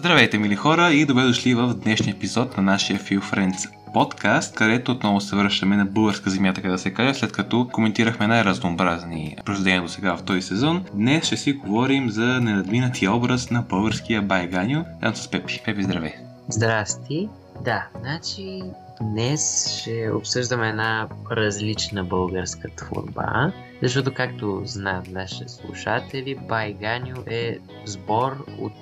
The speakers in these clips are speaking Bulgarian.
Здравейте, мили хора, и добре дошли в днешния епизод на нашия Feel Friends подкаст, където отново се връщаме на българска земя, така да се каже, след като коментирахме най-разнообразни произведения до сега в този сезон. Днес ще си говорим за ненадминатия образ на българския Байганю, там с Пепи. Пепи, здравей! Здрасти! Да, значи днес ще обсъждаме една различна българска творба, защото както знаят нашите слушатели, Байганю е сбор от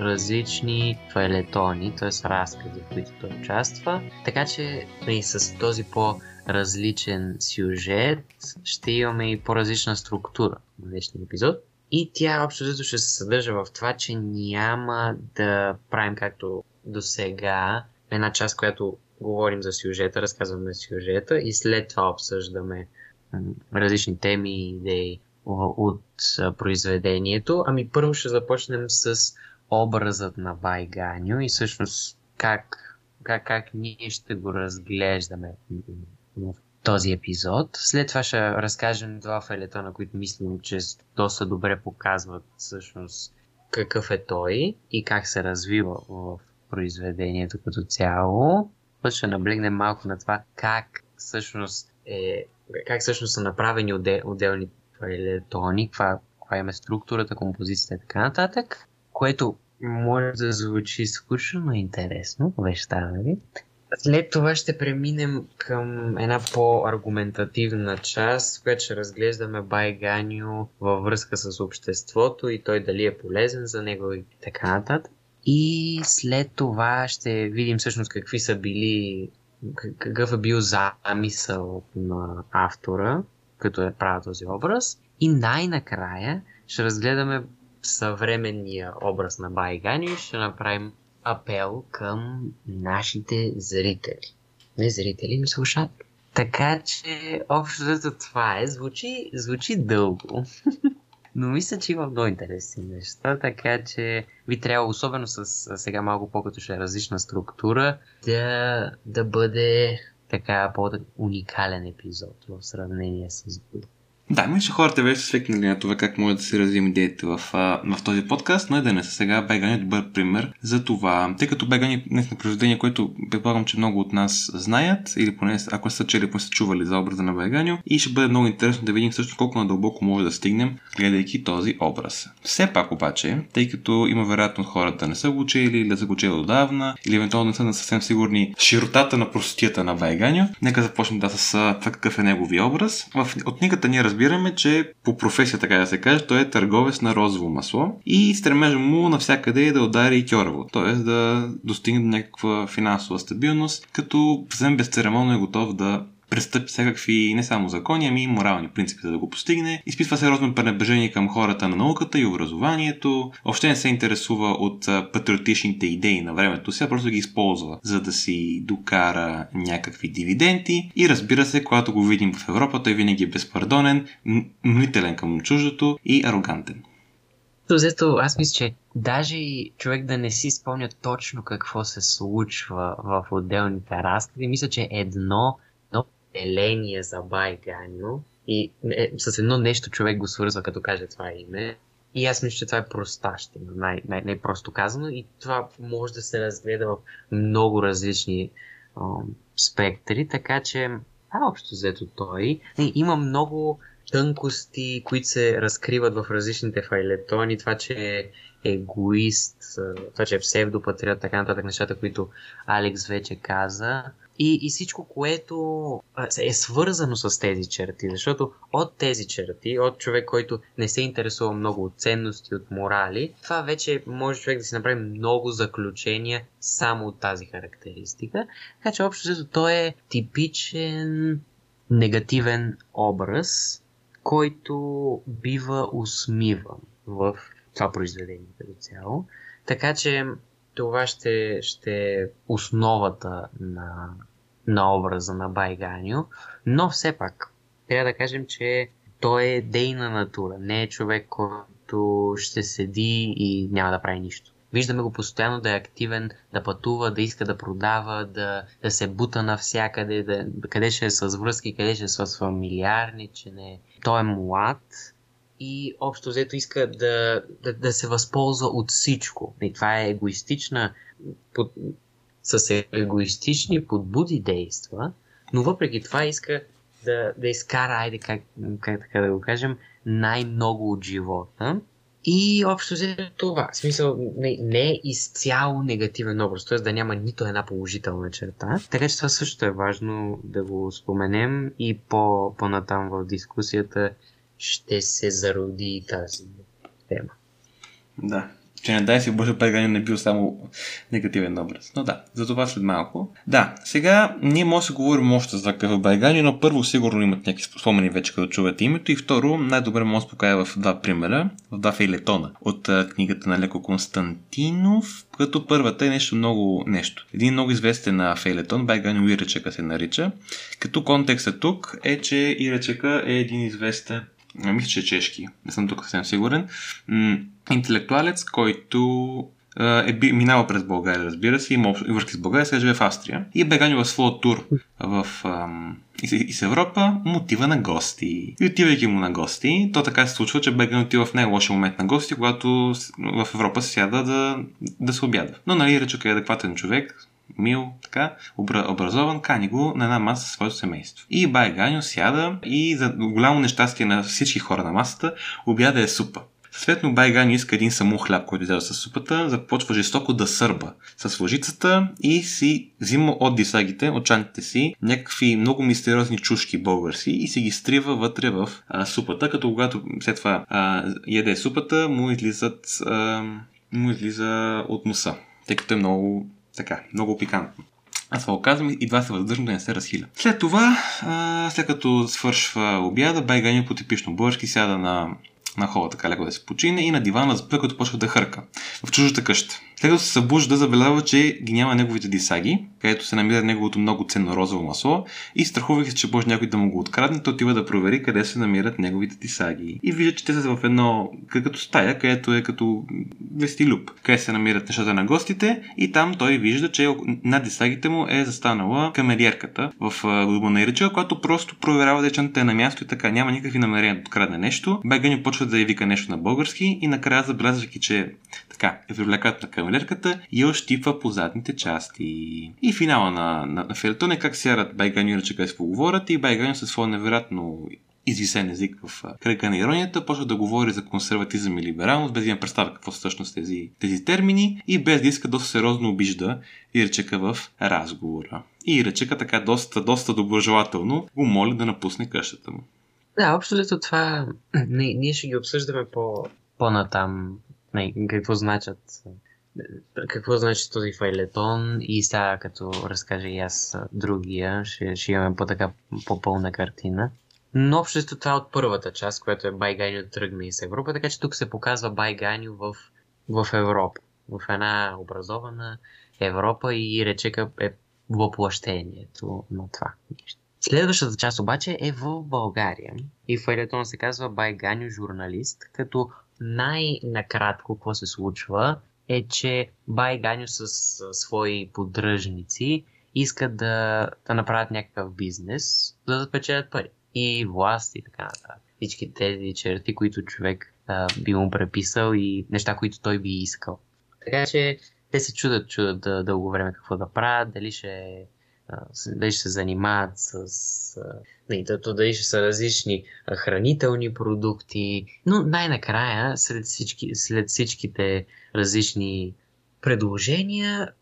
различни файлетони, т.е. разкази, в които той участва. Така че и с този по-различен сюжет ще имаме и по-различна структура на днешния епизод. И тя общо взето ще се съдържа в това, че няма да правим както до сега една част, която говорим за сюжета, разказваме сюжета и след това обсъждаме различни теми и идеи от произведението. Ами първо ще започнем с образът на Байганю и всъщност как, как, как ние ще го разглеждаме в този епизод. След това ще разкажем два файлета, на които мислим, че доста добре показват всъщност какъв е той и как се развива в произведението като цяло. Път ще наблегнем малко на това как всъщност, е, как всъщност са направени отдел, отделни файлетони, каква, каква има структурата, композицията и така нататък, което може да звучи скучно, но интересно, обещавам ви. След това ще преминем към една по-аргументативна част, в която ще разглеждаме Байганю във връзка с обществото и той дали е полезен за него и така нататък. И след това ще видим всъщност какви са били, какъв е бил замисъл на автора, като е правил този образ. И най-накрая ще разгледаме съвременния образ на Байгани ще направим апел към нашите зрители. Не зрители, ми слушат. Така че, общо това е. Звучи, звучи дълго. Но мисля, че има много интересни неща, така че ви трябва, особено с сега малко по-като ще е различна структура, да, да бъде така по-уникален епизод в сравнение с друг. Да, мисля, че хората вече са свикнали на това как може да се развием идеите в, в този подкаст, но и да не са сега Бегани е добър пример за това. Тъй като Бегани е на произведение, което предполагам, че много от нас знаят, или поне ако са чели, поне са чували за образа на Беганю, и ще бъде много интересно да видим всъщност колко надълбоко може да стигнем, гледайки този образ. Все пак обаче, тъй като има вероятно хората не са го учили, или да са го учили отдавна, или евентуално не са съвсем сигурни широтата на простотията на Байганю, нека започнем да с това какъв е неговия образ. В, от книгата ние разбираме, разбираме, че по професия, така да се каже, той е търговец на розово масло и стремежа му навсякъде е да удари и кьорово, т.е. да достигне до някаква финансова стабилност, като съвсем безцеремонно е готов да престъпи всякакви не само закони, ами и морални принципи, за да го постигне. Изписва сериозно пренебрежение към хората на науката и образованието. Въобще не се интересува от патриотичните идеи на времето си, а просто ги използва, за да си докара някакви дивиденти. И разбира се, когато го видим в Европа, той винаги е безпардонен, мнителен към чуждото и арогантен. Зато аз мисля, че даже и човек да не си спомня точно какво се случва в отделните разкази, мисля, че едно деление за Байганю и е, с едно нещо човек го свързва, като каже това име. И аз мисля, че това е простащина, най- най- най-просто казано. И това може да се разгледа в много различни а, спектри, така че а, общо взето той. И, има много тънкости, които се разкриват в различните файлетони. Това, че е егоист, това, че е псевдопатриот, така нататък нещата, които Алекс вече каза и, и всичко, което е свързано с тези черти. Защото от тези черти, от човек, който не се интересува много от ценности, от морали, това вече може човек да си направи много заключения само от тази характеристика. Така че общо взето той е типичен негативен образ, който бива усмиван в това произведение като цяло. Така че това ще, ще е основата на, на образа на Байганю, но все пак трябва да кажем, че той е дейна натура, не е човек, който ще седи и няма да прави нищо. Виждаме го постоянно да е активен, да пътува, да иска да продава, да, да се бута навсякъде, да, къде ще е с връзки, къде ще е с фамилиарни, че не. Той е млад и общо взето иска да, да, да се възползва от всичко. И това е егоистична, под, с егоистични подбуди действа, но въпреки това иска да, да изкара, айде как, как така да го кажем, най-много от живота. И общо взето това. В смисъл, не, не е изцяло негативен образ, т.е. да няма нито една положителна черта. Така че това също е важно да го споменем и по, по-натам в дискусията ще се зароди тази тема. Да, че не дай си Боже Пергани не бил само негативен образ. Но да, за това след малко. Да, сега ние може да говорим още за какъв Байгани, но първо сигурно имат някакви спомени вече, като чувате името и второ, най-добре може да покая в два примера, в два фейлетона от книгата на Леко Константинов, като първата е нещо много нещо. Един много известен фейлетон, Байгани Иречека се нарича, като контекстът тук е, че Иречека е един известен мисля, че е чешки, не съм тук съвсем сигурен, интелектуалец, който е минава през България, разбира се, има връзки с България, сега живее в Австрия и е бегани в своя тур в, ам, и, с Европа му отива на гости. И отивайки му на гости, то така се случва, че Беган отива в най-лошия момент на гости, когато в Европа се сяда да, да се обяда. Но нали, рече е адекватен човек, мил, така, образован, кани го на една маса със своето семейство. И бай Ганю сяда и за голямо нещастие на всички хора на масата, обяда е супа. Съответно, Байгани иска един само хляб, който изяде с супата, започва жестоко да сърба с лъжицата и си взима от дисагите, от чантите си, някакви много мистериозни чушки български и си ги стрива вътре в а, супата, като когато след това а, яде супата, му излизат а, му излиза от носа, тъй като е много така, много пикантно. Аз това казвам и два се въздържам да не се разхиля. След това, а, след като свършва обяда, Байгани по типично български сяда на на хола така леко да се почине и на дивана заспива, като почва да хърка в чужата къща. След като се събужда, забелязва, че ги няма неговите дисаги, където се намира неговото много ценно розово масло и страхувайки се, че може някой да му го открадне, той отива да провери къде се намират неговите дисаги. И вижда, че те са в едно като стая, където е като вестилюб, къде се намират нещата на гостите и там той вижда, че над дисагите му е застанала камериерката в Ирича, която просто проверява дечаната е на място и така няма никакви намерения да открадне нещо. Бегани почва да я вика нещо на български и накрая забелязвайки, че така е привлекателна кавалерката и я щипва по задните части. И финала на, на, на фелтон е как сярат Байган и Ирчека си поговорят и Байган със своя невероятно извисен език в кръга на иронията, почва да говори за консерватизъм и либералност, без да има представа какво са всъщност тези, тези термини и без да иска доста сериозно обижда Ирчека в разговора. И Ирчека така доста, доста доброжелателно го моли да напусне къщата му. Да, общо това ние, ние ще ги обсъждаме по, по-натам какво значат какво значи този файлетон и сега като разкажа и аз другия, ще, ще имаме по-така по-пълна картина. Но общото това е от първата част, която е Байганю тръгне из Европа, така че тук се показва Байганю в, в Европа. В една образована Европа и речека е въплъщението на това нещо. Следващата част обаче е в България и файлетон се казва Байганю журналист, като най-накратко какво се случва е, че Бай Ганю с, с свои поддръжници искат да, да направят някакъв бизнес, за да спечелят пари. И власт и така нататък. Всички тези черти, които човек а, би му преписал и неща, които той би искал. Така че те се чудат, чудат да, дълго време какво да правят, дали ще дали ще се занимават с... То, дали ще са различни хранителни продукти, но най-накрая, след, всички, след всичките различни предложения,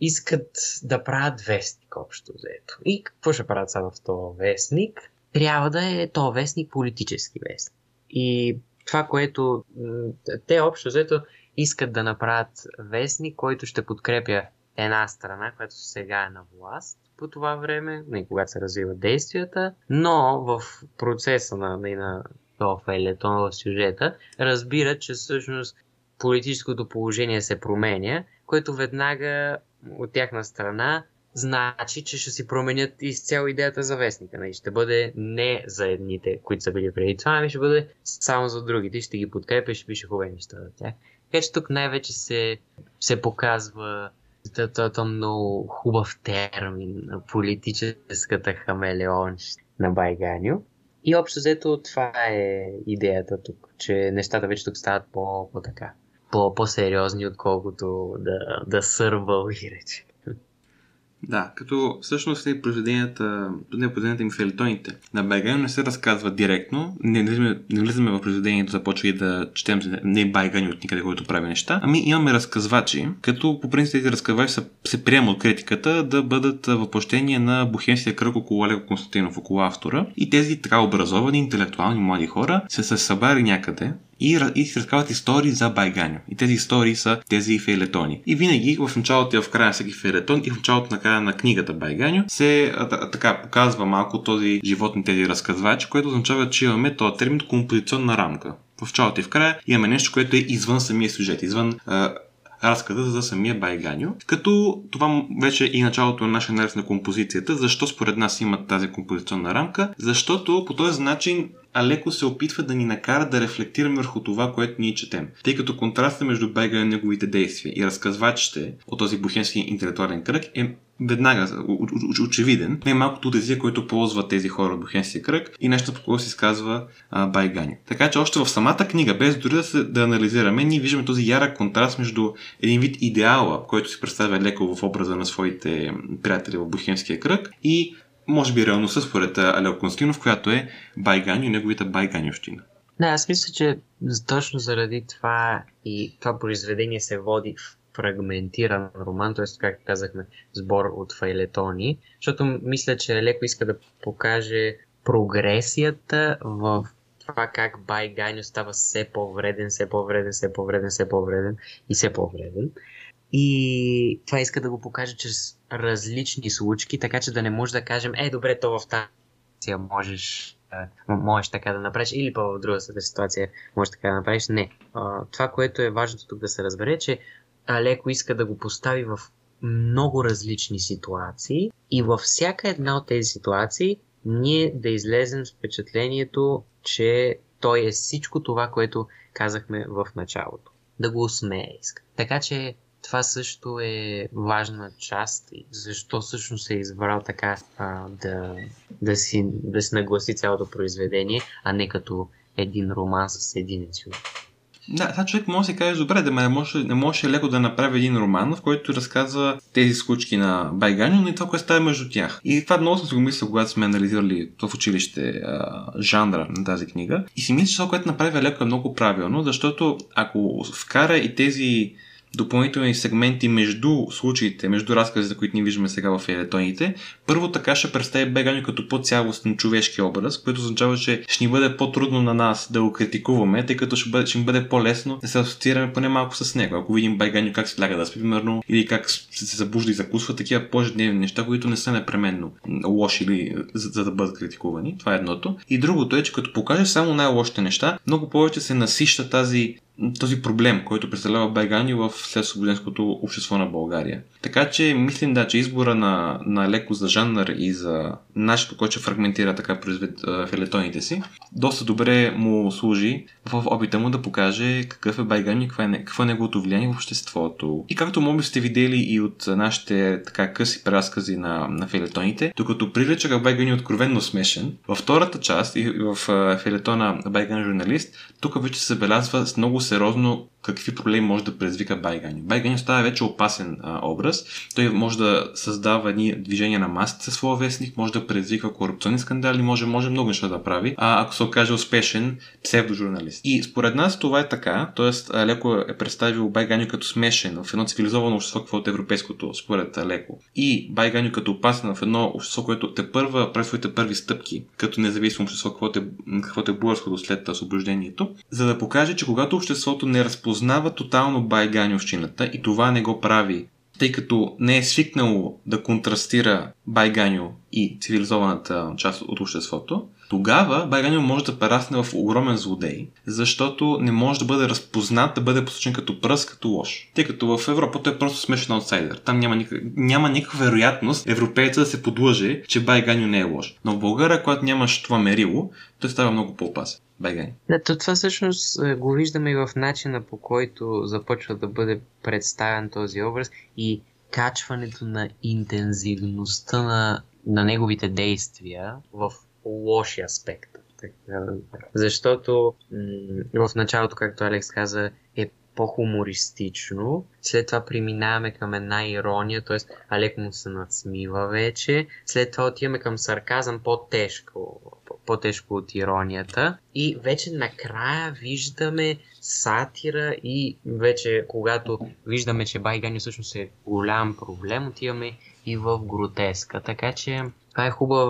искат да правят вестник общо взето. И какво ще правят сега в този вестник? Трябва да е то вестник политически вестник. И това, което те общо взето искат да направят вестник, който ще подкрепя една страна, която сега е на власт по това време, не когато се развиват действията, но в процеса на, на, на това фейлетон в сюжета, разбира, че всъщност политическото положение се променя, което веднага от тяхна страна значи, че ще си променят изцяло идеята за вестника. Нали? Ще бъде не за едните, които са били преди това, ами ще бъде само за другите. Ще ги подкрепя, ще пише хубави неща за тях. Така че тук най-вече се, се показва това е много хубав термин на политическата хамелеон на Байганю. И общо взето това е идеята тук, че нещата вече тук стават по, по-така, по, по-сериозни, отколкото да, да сървал и рече. Да, като всъщност и произведенията, не произведенията им филитоните на Байгани не се разказва директно, не, влизаме, не влизаме в произведението, започва и да четем не Байгани от никъде, който прави неща, ами имаме разказвачи, като по принцип тези разказвачи са, се приема от критиката да бъдат въплощение на бухемския кръг около Олег Константинов, около автора. И тези така образовани, интелектуални млади хора се са събрали някъде и, и се разказват истории за Байганю. И тези истории са тези фейлетони. И винаги в началото и в края на всеки фейлетон и в началото на края на книгата Байганю се а, така показва малко този живот на тези разказвачи, което означава, че имаме този термин композиционна рамка. В началото и в края имаме нещо, което е извън самия сюжет, извън а, разказа за самия Байганю. Като това вече е и началото на нашия анализ на композицията. Защо според нас има тази композиционна рамка? Защото по този начин Алеко се опитва да ни накара да рефлектираме върху това, което ние четем. Тъй като контраста между Бега и неговите действия и разказвачите от този бухенски интелектуален кръг е веднага очевиден. Не е малкото дезия, който ползва тези хора от Бухенския кръг и нещо, по което се изказва Байгани. Така че още в самата книга, без дори да, се, да анализираме, ние виждаме този ярък контраст между един вид идеала, който се представя леко в образа на своите приятели в Бухенския кръг и може би реалността според Алео Константинов, която е Байгани и неговите Байганьовщина. Да, аз мисля, че точно заради това и това произведение се води в фрагментиран роман, т.е. както казахме, сбор от файлетони, защото мисля, че леко иска да покаже прогресията в това как Байганю става все по-вреден, все по-вреден, все по-вреден, все по-вреден и все по-вреден. И това иска да го покаже чрез различни случки, така че да не може да кажем, е, добре, то в тази можеш можеш така да направиш, или по в друга ситуация можеш така да направиш. Не. Това, което е важното тук да се разбере, че Алеко иска да го постави в много различни ситуации и във всяка една от тези ситуации ние да излезем с впечатлението, че той е всичко това, което казахме в началото. Да го иска. Така че това също е важна част и защо всъщност е избрал така а, да, да, си, да си нагласи цялото произведение, а не като един роман с един език. Да, това човек може да се каже, добре, да не може, не може леко да направи един роман, в който разказва тези скучки на Байганю, но и това, което става между тях. И това много съм си го мислил, когато сме анализирали в училище а, жанра на тази книга. И си мисля, че това, което направи леко е много правилно, защото ако вкара и тези допълнителни сегменти между случаите, между разказите, които ни виждаме сега в елетоните, първо така ще представи Беганю като по-цялостен човешки образ, което означава, че ще ни бъде по-трудно на нас да го критикуваме, тъй като ще, бъде, ще ни бъде по-лесно да се асоциираме поне малко с него. Ако видим Беганю как се ляга да спи, примерно, или как се събужда и закусва, такива по-ежедневни неща, които не са непременно лоши или за, за да бъдат критикувани. Това е едното. И другото е, че като покаже само най-лошите неща, много повече се насища тази този проблем, който представлява Байгани в след свободенското общество на България. Така че мислим да, че избора на, на леко за жанър и за начинът, който ще фрагментира така произвед филетоните си, доста добре му служи в опита му да покаже какъв е Байгани, какво е, какво е неговото влияние в обществото. И както може сте видели и от нашите така къси преразкази на, на филетоните, докато прилича Байгани откровенно смешен, във втората част и в филетона Байгани журналист, тук вече се забелязва с много сериозно какви проблеми може да предизвика Байгани. Байгани става вече опасен а, образ. Той може да създава едни движения на масите със своя вестник, може да предизвика корупционни скандали, може, може много неща да прави, а ако се окаже успешен псевдожурналист. И според нас това е така, т.е. Леко е представил Байгани като смешен в едно цивилизовано общество, каквото е европейското, според Леко. И Байгани като опасен в едно общество, което те първа прави своите първи стъпки, като независимо общество, каквото е, каквото е българското след освобождението, за да покаже, че когато обществото не разпознава познава тотално байганьовщината и това не го прави, тъй като не е свикнало да контрастира байганьо и цивилизованата част от обществото, тогава Байганьо може да прерасне в огромен злодей, защото не може да бъде разпознат, да бъде посочен като пръст, като лош. Тъй като в Европа той е просто смешен аутсайдер. Там няма, никак, няма никаква вероятност европейца да се подлъже, че Байганьо не е лош. Но в България, когато нямаш това мерило, той става много по-опасен. Байгани. Да, то това всъщност е, го виждаме и в начина по който започва да бъде представен този образ и качването на интензивността на, на неговите действия в лоши аспект. Така, защото м- в началото, както Алекс каза, е по-хумористично. След това преминаваме към една ирония, т.е. Алек му се надсмива вече. След това отиваме към сарказъм по-тежко, по-тежко от иронията. И вече накрая виждаме сатира и вече когато виждаме, че Байгани всъщност е голям проблем, отиваме и в гротеска. Така че това е хубав,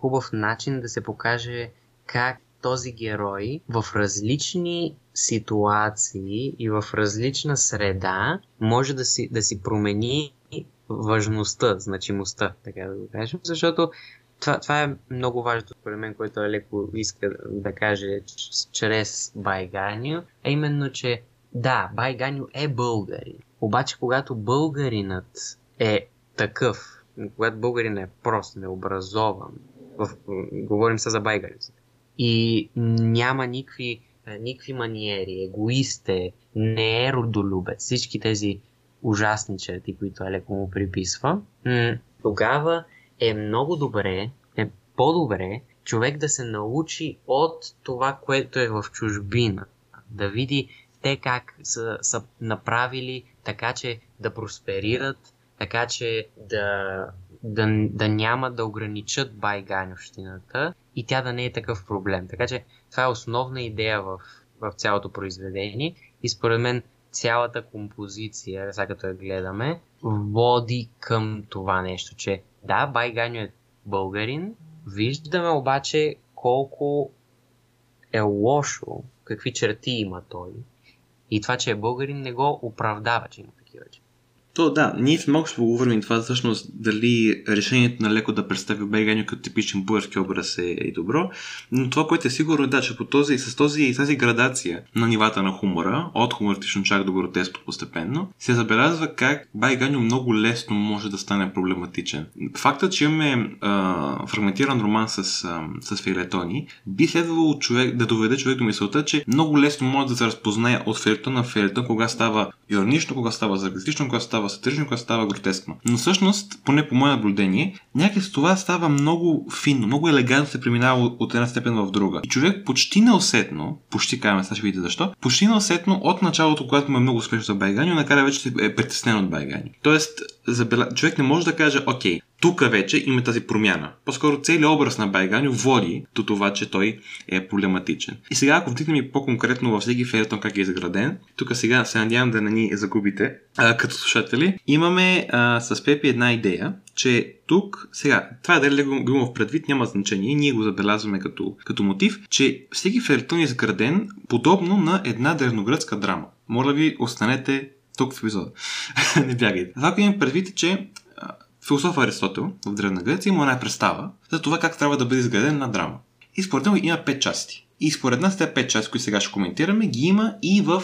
хубав начин да се покаже как този герой в различни ситуации и в различна среда може да си, да си промени важността, значимостта, така да го кажем, защото това, това е много важно според мен, което леко иска да каже чрез Байганио, а именно, че да, Байганио е българин. Обаче, когато българинът е такъв, когато българин е прост, необразован, в, говорим се за Байганио, и няма никакви, никакви маниери, егоист е, не е родолюбец, всички тези ужасни черти, които Елеко му приписва, тогава е много добре, е по-добре човек да се научи от това, което е в чужбина. Да види те как са, са направили така, че да просперират, така че да, да, да няма да ограничат байганющината и тя да не е такъв проблем. Така че това е основна идея в, в цялото произведение и според мен цялата композиция, сега като я гледаме, води към това нещо, че да, Байганю е българин, виждаме обаче колко е лошо, какви черти има той. И това, че е българин, не го оправдава, че има такива черти. То да, ние в малко ще поговорим това всъщност дали решението на леко да представи Байгани като типичен български образ е, е добро, но това, което е сигурно е да, че по този, с този, тази градация на нивата на хумора, от хумористично чак до гротеско постепенно, се забелязва как Байганю много лесно може да стане проблематичен. Фактът, че имаме а, фрагментиран роман с, а, с фейлетони, би следвало човек да доведе човек до мисълта, че много лесно може да се разпознае от фейлетон на фейлетон, кога става иронично, кога става саркастично, кога става сатирично, кога става гротескно. Но всъщност, поне по мое наблюдение, някакси това става много финно, много елегантно се преминава от една степен в друга. И човек почти неусетно, почти казваме, сега ще видите защо, почти неусетно от началото, когато му е много успешно за Байгани, накрая вече е притеснен от Байгани. Тоест, човек не може да каже, окей, тук вече има тази промяна. По-скоро целият образ на Байганю води до това, че той е проблематичен. И сега, ако вдигнем и по-конкретно във всеки фейлетон как е изграден, тук сега се надявам да не ни загубите а, като слушатели, имаме а, с Пепи една идея, че тук, сега, това е дали го, го има в предвид, няма значение, ние го забелязваме като, като мотив, че всеки фейлетон е изграден подобно на една древногръцка драма. Моля ви, останете тук в епизода. не бягайте. Това, имам предвид, че философ Аристотел в Древна Греция има една представа за това как трябва да бъде изградена една драма. И според него има пет части. И според нас тези пет части, които сега ще коментираме, ги има и в,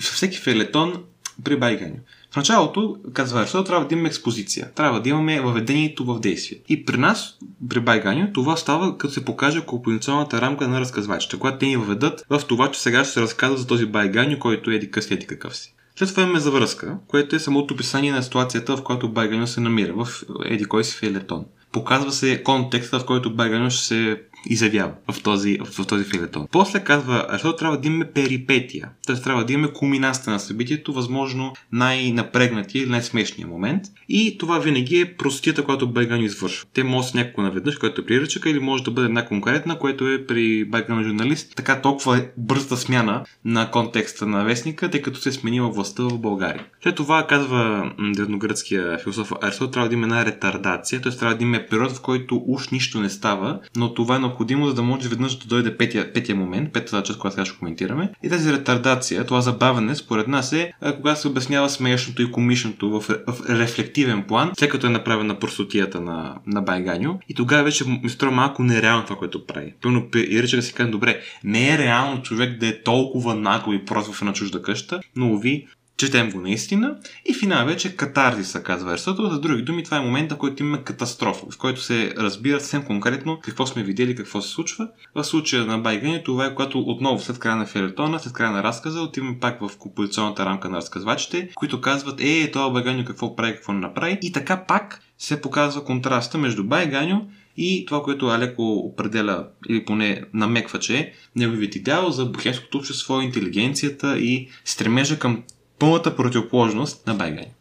всеки фелетон при Байганю. В началото, казва Аристотел, трябва да имаме експозиция. Трябва да имаме въведението в действие. И при нас, при Байганю, това става като се покаже композиционната рамка на разказвачите, когато те ни въведат в това, че сега ще се разказва за този Байганю, който е еди къси, еди какъв си. След това имаме завръзка, което е самото описание на ситуацията, в която Байганю се намира, в еди кой си филетон. Показва се контекста, в който Байганю ще се изявява в този, в този филетон. После казва, защото трябва да имаме перипетия. Т.е. трябва да имаме кулминацията на събитието, възможно най-напрегнатия или най-смешния момент. И това винаги е простията, която Байган извършва. Те може някакво наведнъж, което е приръчъка, или може да бъде една конкретна, което е при Байган журналист. Така толкова е бърза смяна на контекста на вестника, тъй като се е сменила властта в България. След това казва древногръцкия философ Арсо, трябва да има една ретардация, т.е. трябва да има период, в който уж нищо не става, но това е необходимо, за да може веднъж да дойде петия, петия момент, петата част, която сега ще коментираме. И тази ретардация, това забавене, според нас е, когато се обяснява смешното и комичното в, в рефлективен план, след като е направена простотията на, на Байганю. И тогава вече ми струва малко нереално това, което прави. Пълно и рече да си кажем, добре, не е реално човек да е толкова нагло и прост в една чужда къща, но ви четем го наистина и финал вече катарзиса, казва Аристотел. За други думи, това е момента, в който имаме катастрофа, в който се разбира съвсем конкретно какво сме видели, какво се случва. В случая на Байгани това е когато отново след края на фелетона, след края на разказа, отиваме пак в композиционната рамка на разказвачите, които казват, е, това Байгани какво прави, какво не направи. И така пак се показва контраста между Байганю и това, което Алеко определя или поне намеква, че е неговият идеал за бухемското общество, интелигенцията и стремежа към пълната противоположност на Байгани.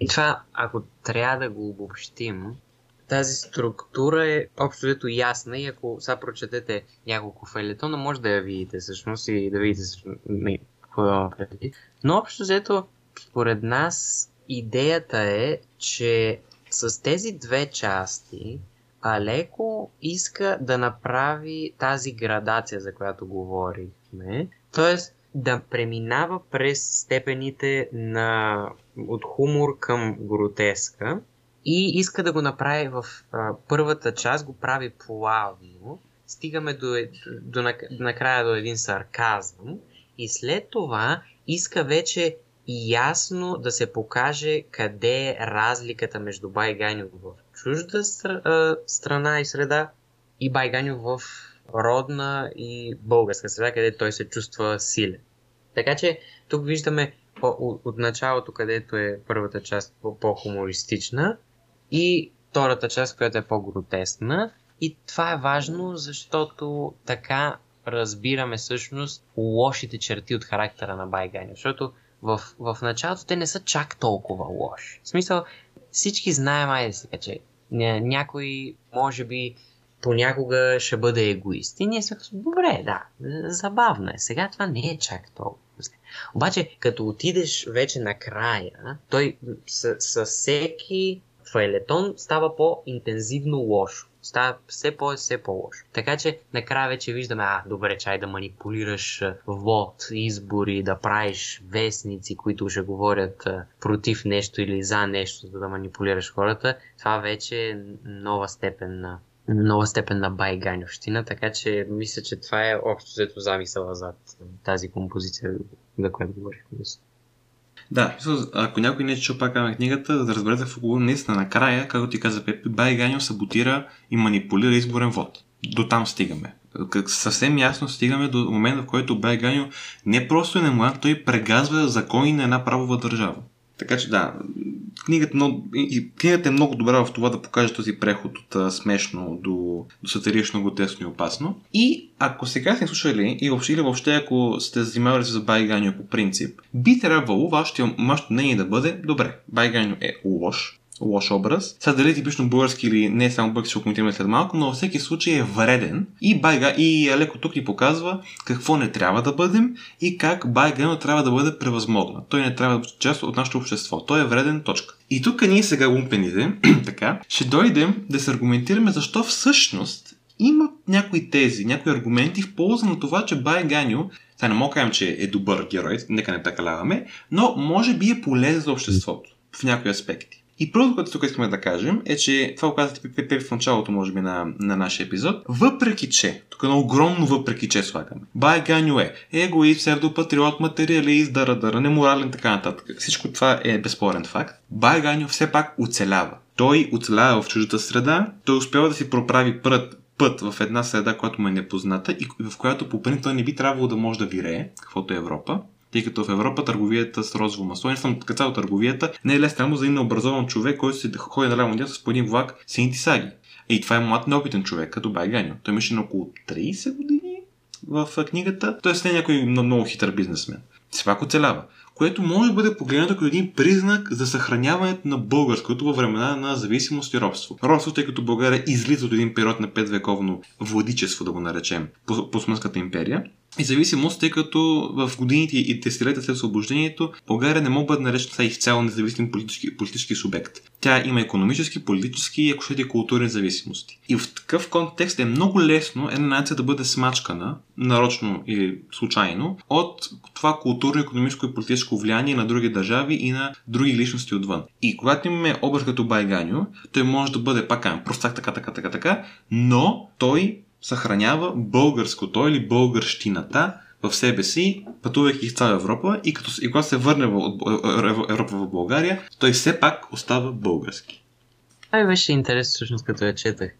И това, ако трябва да го обобщим, тази структура е общо взето ясна и ако сега прочетете няколко файлетона, може да я видите всъщност и да видите какво преди. Но общо взето, според нас, идеята е, че с тези две части Алеко иска да направи тази градация, за която говорихме. Тоест, да преминава през степените на от хумор към гротеска. И иска да го направи в а, първата част, го прави плавно, стигаме до, до, до накрая до един сарказъм. И след това иска вече ясно да се покаже къде е разликата между Байганю в чужда страна и среда и Байганю в родна и българска среда, където той се чувства силен. Така че тук виждаме от началото, където е първата част по-хумористична и втората част, която е по-гротесна. И това е важно, защото така разбираме всъщност лошите черти от характера на Байгани. Защото в, в началото те не са чак толкова лоши. В смисъл, всички знаем, айде сега, че някой може би понякога ще бъде егоист. И ние сме добре, да, забавно е. Сега това не е чак толкова. Обаче, като отидеш вече накрая, той със всеки файлетон става по-интензивно лошо. Става все по- все по-лошо. Така че накрая вече виждаме, а, добре, чай да манипулираш вод, избори, да правиш вестници, които ще говорят против нещо или за нещо, за да манипулираш хората. Това вече е нова степен на нова степен на байганьовщина, така че мисля, че това е общо взето замисъла зад тази композиция, за която говорихме. Да, ако някой не е чул пак на книгата, да разберете в около наистина накрая, както ти каза Пепи, Байганьо саботира и манипулира изборен вод. До там стигаме. Съвсем ясно стигаме до момента, в който Байганьо не просто е немлад, той прегазва закони на една правова държава. Така че да, книгата, много, и, книгата е много добра в това да покаже този преход от а, смешно до, до сатирично, готесно и опасно. И ако сега сте слушали и въобще, или въобще ако сте занимавали с Байганьо по принцип, би трябвало вашето, вашето мнение да бъде добре, Байганьо е лош, лош образ. Сега дали типично български или не само български ще коментираме след малко, но във всеки случай е вреден и, байга, и леко тук ни показва какво не трябва да бъдем и как Байгано трябва да бъде превъзмогнат. Той не трябва да бъде част от нашето общество. Той е вреден точка. И тук ние сега лумпените, така, ще дойдем да се аргументираме защо всъщност има някои тези, някои аргументи в полза на това, че Бай Ганю, сега не мога да кажем, че е добър герой, нека не прекаляваме, но може би е полезен за обществото в някои аспекти. И първото, което тук искаме да кажем, е, че това го казахте в началото, може би, на, на нашия епизод. Въпреки, че, тук е на огромно въпреки, че слагаме. Бай Ганю е егоист, псевдопатриот, материалист, дара, дара, неморален, така нататък. Всичко това е безспорен факт. Бай Ганю все пак оцелява. Той оцелява в чуждата среда, той успява да си проправи път, път в една среда, която му е непозната и в която по принцип не би трябвало да може да вирее, каквото е Европа тъй като в Европа търговията с розово масло, не само цяло търговията, не е лесно за един необразован човек, който се ходи на ляво с по един влак сините саги. И това е млад неопитен човек, като Байганю. Той имаше на около 30 години в книгата. Той не е някой много хитър бизнесмен. Все пак оцелява което може да бъде погледнато като един признак за съхраняването на българското във времена на зависимост и робство. Робство, тъй като България излиза от един период на петвековно владичество, да го наречем, по, Смънската империя. И зависимост, тъй като в годините и десетилетия след освобождението България не може да бъде наречена изцяло независим политически, политически субект. Тя има економически, политически и ако щете културни зависимости. И в такъв контекст е много лесно една нация да бъде смачкана, нарочно или случайно, от това културно, економическо и политическо влияние на други държави и на други личности отвън. И когато имаме образ като Байганю, той може да бъде пак простак така, така, така, така, но той съхранява българското или българщината в себе си, пътувайки в цяла Европа и, като, и когато се върне в Европа в България, той все пак остава български. Това беше интересно, всъщност, като я четах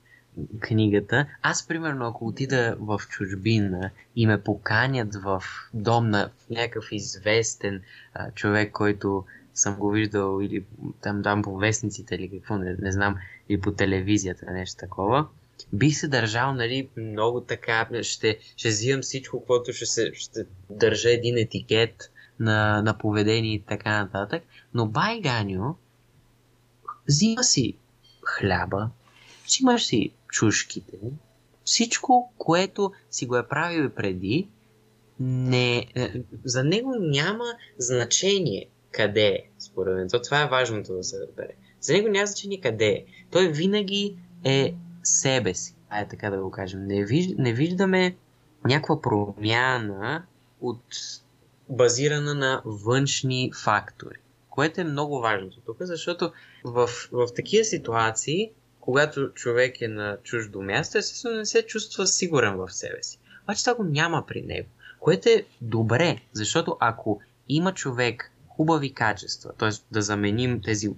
книгата. Аз, примерно, ако отида в чужбина и ме поканят в дом на някакъв известен а, човек, който съм го виждал или там, там по вестниците или какво, не, не знам, или по телевизията, нещо такова, бих се държал, нали, много така, ще, ще взимам всичко, което ще, се, ще държа един етикет на, на поведение и така нататък, но Байганю взима си хляба, взимаш си чушките, всичко, което си го е правил преди, не, е, за него няма значение къде е, според мен. То, това е важното да се разбере. За него няма значение къде е. Той винаги е себе си. Ай, така да го кажем. Не, виж, не виждаме някаква промяна от базирана на външни фактори. Което е много важното тук, защото в, в такива ситуации, когато човек е на чуждо място, естествено не се чувства сигурен в себе си. Обаче това го няма при него. Което е добре, защото ако има човек хубави качества, т.е. да заменим тези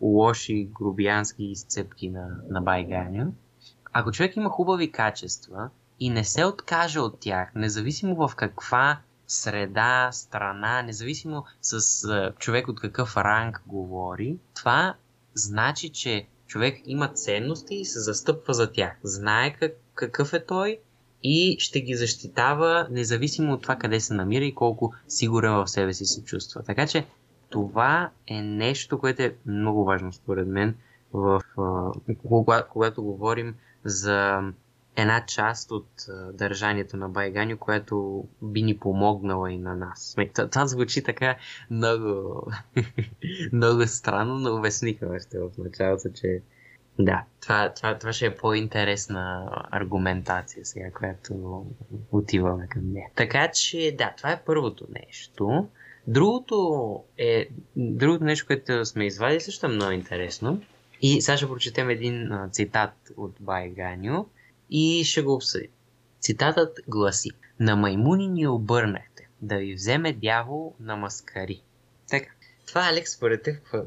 лоши грубиянски изцепки на, на Байганя, ако човек има хубави качества и не се откаже от тях, независимо в каква среда, страна, независимо с а, човек от какъв ранг говори, това значи, че човек има ценности и се застъпва за тях. Знае как, какъв е той и ще ги защитава независимо от това къде се намира и колко сигурен в себе си се чувства. Така че това е нещо, което е много важно според мен, в, когато, когато говорим за една част от държанието на Байганю, което би ни помогнала и на нас. Това, това звучи така много, много странно, но обясниха още в началото, че да, това, това, това ще е по-интересна аргументация сега, която отиваме към нея. Така че, да, това е първото нещо. Другото е, другото нещо, което сме извадили, също е много интересно. И сега ще прочетем един а, цитат от Байганю и ще го обсъдим. Цитатът гласи На маймуни ни обърнахте, да ви вземе дявол на маскари. Така, това Алекс, според теб, какво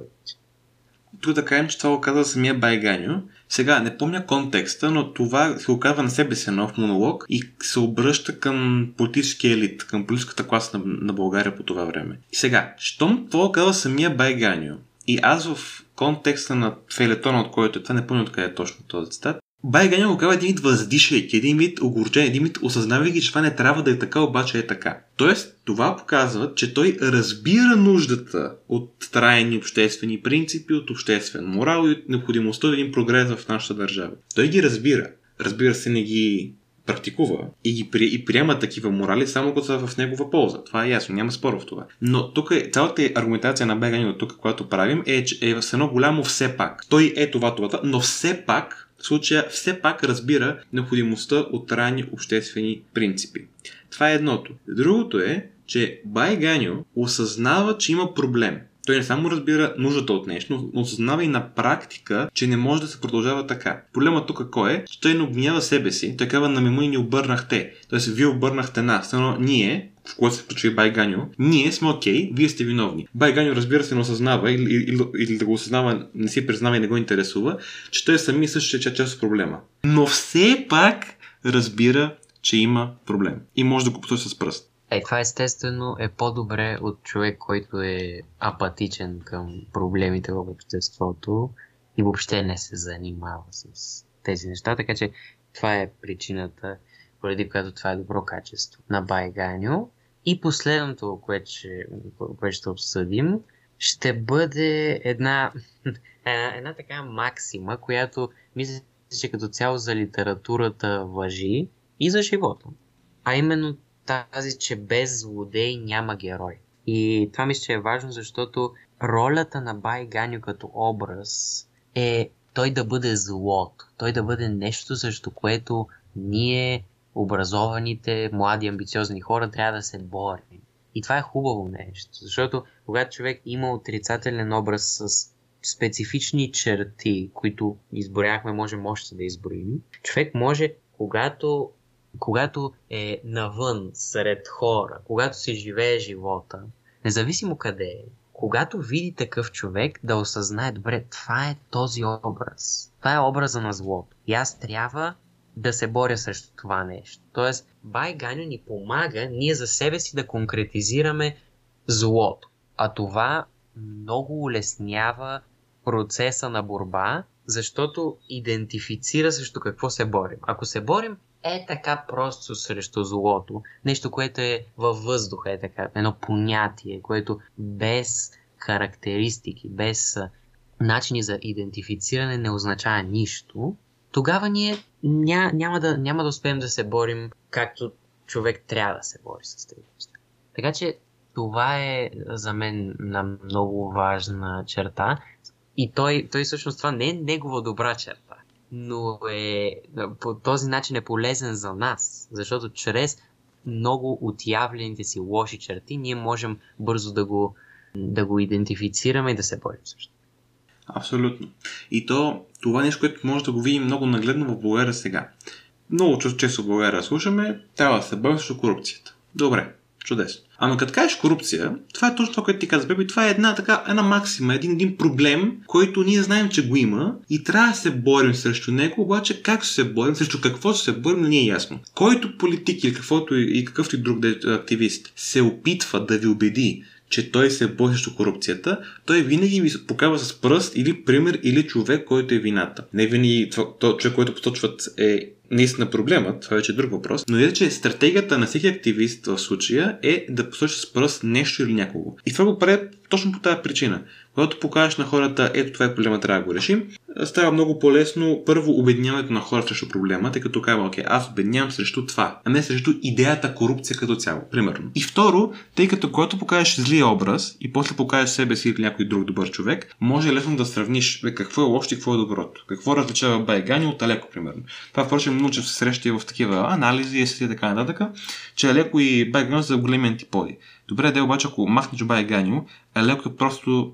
тук да кажем, че това го казва самия Байганю. Сега, не помня контекста, но това се оказва на себе си нов монолог и се обръща към политическия елит, към политическата класа на, на България по това време. И сега, щом това казва самия Байганю и аз в контекста на фелетона, от който е това, не помня откъде е точно този цитат, Байганя го казва един вид въздишайки, един вид огорчен, един вид осъзнавайки, че това не трябва да е така, обаче е така. Тоест, това показва, че той разбира нуждата от трайни обществени принципи, от обществен морал и от необходимостта от един прогрес в нашата държава. Той ги разбира. Разбира се, не ги практикува и, ги при, и приема такива морали само като са в негова полза. Това е ясно, няма спор в това. Но тук е, цялата аргументация на Бегани от тук, която правим, е, че е с едно голямо все пак. Той е това, това, но все пак случая все пак разбира необходимостта от ранни обществени принципи. Това е едното. Другото е, че Байганю осъзнава, че има проблем. Той не само разбира нуждата от нещо, но осъзнава и на практика, че не може да се продължава така. Проблема тук кой е? Че той не обвинява себе си. Той казва на мимуни ни обърнахте. Тоест, вие обърнахте нас. Но ние, в което се включва и Байганю, ние сме окей, okay, вие сте виновни. Байганю, разбира се, не осъзнава или, или, или да го осъзнава, не си признава и не го интересува, че той сами също е част от проблема. Но все пак разбира, че има проблем и може да го посочи с пръст. Е, това естествено е по-добре от човек, който е апатичен към проблемите в обществото и въобще не се занимава с тези неща. Така че това е причината, поради която това е добро качество на Байганю. И последното, което ще, което ще обсъдим, ще бъде една, една, една така максима, която мисля, че като цяло за литературата въжи и за живота. А именно тази, че без злодей няма герой. И това мисля, че е важно, защото ролята на Бай Ганю като образ е той да бъде злото, той да бъде нещо, срещу което ние, образованите, млади, амбициозни хора, трябва да се борим. И това е хубаво нещо, защото когато човек има отрицателен образ с специфични черти, които изборяхме, можем още да изброим, човек може, когато когато е навън, сред хора, когато се живее живота, независимо къде е, когато види такъв човек, да осъзнае, добре, това е този образ. Това е образа на злото. И аз трябва да се боря срещу това нещо. Тоест, Бай Ганю ни помага ние за себе си да конкретизираме злото. А това много улеснява процеса на борба, защото идентифицира срещу какво се борим. Ако се борим е така просто срещу злото, нещо, което е във въздуха, е така, едно понятие, което без характеристики, без начини за идентифициране не означава нищо, тогава ние ня, няма, да, няма да успеем да се борим както човек трябва да се бори с тези неща. Така че това е за мен на много важна черта. И той, той всъщност това не е негова добра черта, но е, по този начин е полезен за нас, защото чрез много отявлените си лоши черти ние можем бързо да го, да го идентифицираме и да се борим също. Абсолютно. И то, това нещо, което може да го видим много нагледно в България сега. Много често в България слушаме, трябва да се борим срещу корупцията. Добре, чудесно. Ама като кажеш корупция, това е точно това, което ти каза, Беби. Това е една, така, една максима, един, един проблем, който ние знаем, че го има и трябва да се борим срещу него, обаче как се борим, срещу какво ще се борим, не е ясно. Който политик или каквото и какъвто и друг активист се опитва да ви убеди, че той се бори срещу корупцията, той винаги ви показва с пръст или пример или човек, който е вината. Не винаги то, човек, който посочват е наистина проблемът, това е друг въпрос, но е, че стратегията на всеки активист в случая е да посочи с пръст нещо или някого. И това го прави точно по тази причина. Когато покажеш на хората, ето това е проблема, трябва да го решим, става много по-лесно първо обедняването на хората срещу проблема, тъй като казва, окей, аз обеднявам срещу това, а не срещу идеята корупция като цяло, примерно. И второ, тъй като когато покажеш злия образ и после покажеш себе си или някой друг добър човек, може лесно да сравниш бе, какво е лошо и какво е доброто. Какво различава Байгани от Алеко, примерно. Това, впрочем, че се среща и в такива анализи и така нататък, че Алеко и Байгани са големи антиподи. Добре, да обаче, ако махнеш Байганио, Алеко е просто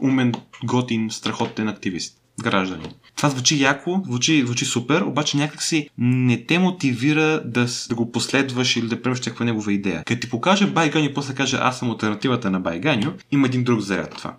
умен, готин, страхотен активист, гражданин. Това звучи яко, звучи, звучи супер, обаче някакси не те мотивира да, да го последваш или да приемеш някаква негова идея. Като ти покаже Байганю после каже аз съм альтернативата на Байганю, има един друг заряд това.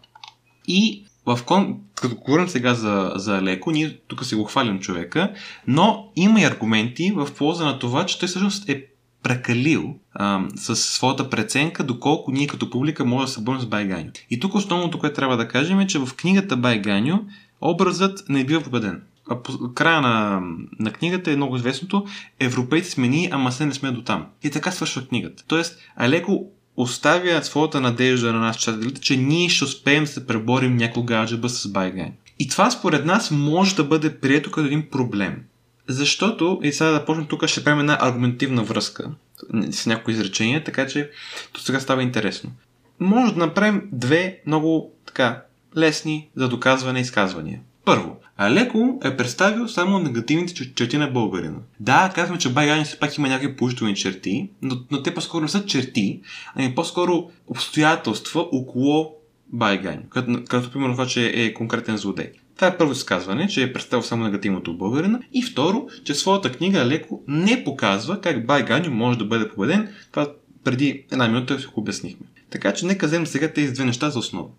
И в кон... като говорим сега за, за Леко, ние тук си го хвалим човека, но има и аргументи в полза на това, че той всъщност е прекалил а, с своята преценка, доколко ние като публика може да се борим с Байганю. И тук основното, което трябва да кажем е, че в книгата Байганю образът не бива победен. А по края на, на книгата е много известното Европейци смени, ама се не сме до там. И така свършва книгата. Тоест, Алеко оставя своята надежда на нас читателите, че ние ще успеем да се преборим някога аджаба с Байгань. И това според нас може да бъде прието като един проблем. Защото, и сега да почнем тук, ще правим една аргументивна връзка с някои изречения, така че то сега става интересно. Може да направим две много така лесни за доказване изказвания. Първо, Алеко е представил само негативните черти на българина. Да, казваме, че Байгани все пак има някакви положителни черти, но, но те по-скоро не са черти, ами по-скоро обстоятелства около Байгани, като, като примерно това, че е конкретен злодей. Това е първо изказване, че е представил само негативното от българина. И второ, че своята книга леко не показва как Байгани може да бъде победен. Това преди една минута си го обяснихме. Така че нека вземем сега тези две неща за основа.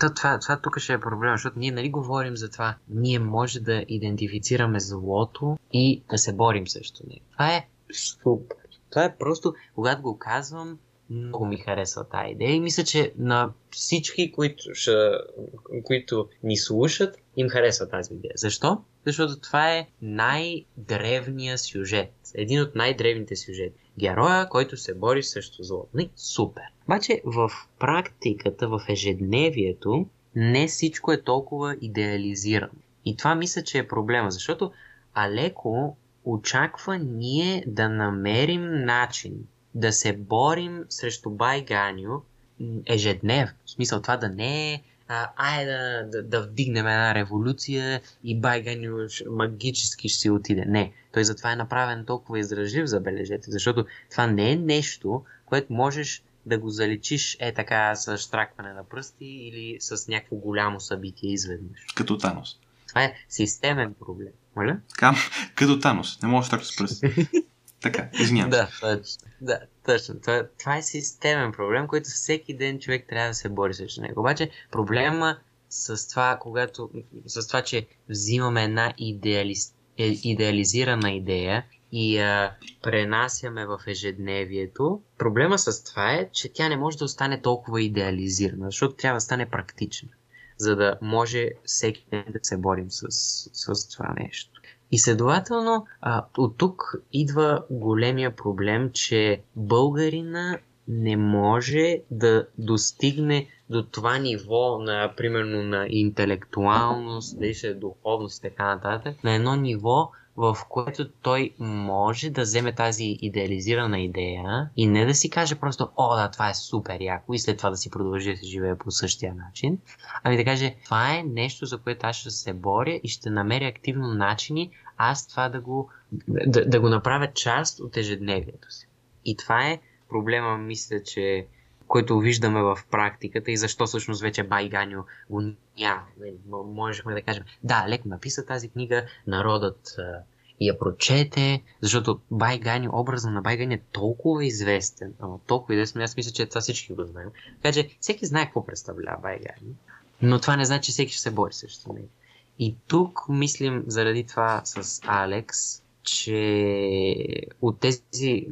То, това, това тук ще е проблем, защото ние нали говорим за това. Ние може да идентифицираме злото и да се борим срещу него. Това е супер. Това е просто, когато го казвам, много ми харесва тази идея и мисля, че на всички, които, ще, които ни слушат, им харесва тази идея. Защо? Защото това е най-древният сюжет. Един от най-древните сюжети. Героя, който се бори срещу злото. Не, супер. Обаче в практиката, в ежедневието, не всичко е толкова идеализирано. И това мисля, че е проблема, защото Алеко очаква ние да намерим начин да се борим срещу Байганю ежедневно. В смисъл това да не е а, айде да, да, да вдигнем една революция и Байганю магически ще си отиде. Не. Той затова е направен толкова издръжлив, забележете, защото това не е нещо, което можеш да го заличиш е така с штракване на пръсти или с някакво голямо събитие изведнъж. Като Танос. Това е системен проблем. Моля? Така, като Танос. Не може да с пръсти. така, извинявам Да, точно. Да, точно. Това, това е системен проблем, който всеки ден човек трябва да се бори срещу него. Обаче проблема с това, когато, с това, че взимаме една идеалист, е, идеализирана идея и я пренасяме в ежедневието. Проблема с това е, че тя не може да остане толкова идеализирана, защото трябва да стане практична, за да може всеки ден да се борим с, с това нещо. И следователно, а, от тук идва големия проблем, че българина не може да достигне до това ниво на, примерно, на интелектуалност, да ще духовност и така нататък, на едно ниво, в което той може да вземе тази идеализирана идея и не да си каже просто, о, да, това е супер яко и след това да си продължи да се живее по същия начин, ами да каже, това е нещо, за което аз ще се боря и ще намеря активно начини аз това да го, да, да го направя част от ежедневието си. И това е проблема, мисля, че който виждаме в практиката и защо всъщност вече Байганю го няма. Можехме да кажем, да, леко написа тази книга, народът я прочете, защото Байганю, образът на Байганю е толкова известен, толкова известен, аз мисля, че това всички го знаем. Така че всеки знае какво представлява Байганю, но това не значи, че всеки ще се бори срещу него. И тук мислим заради това с Алекс, че от тези,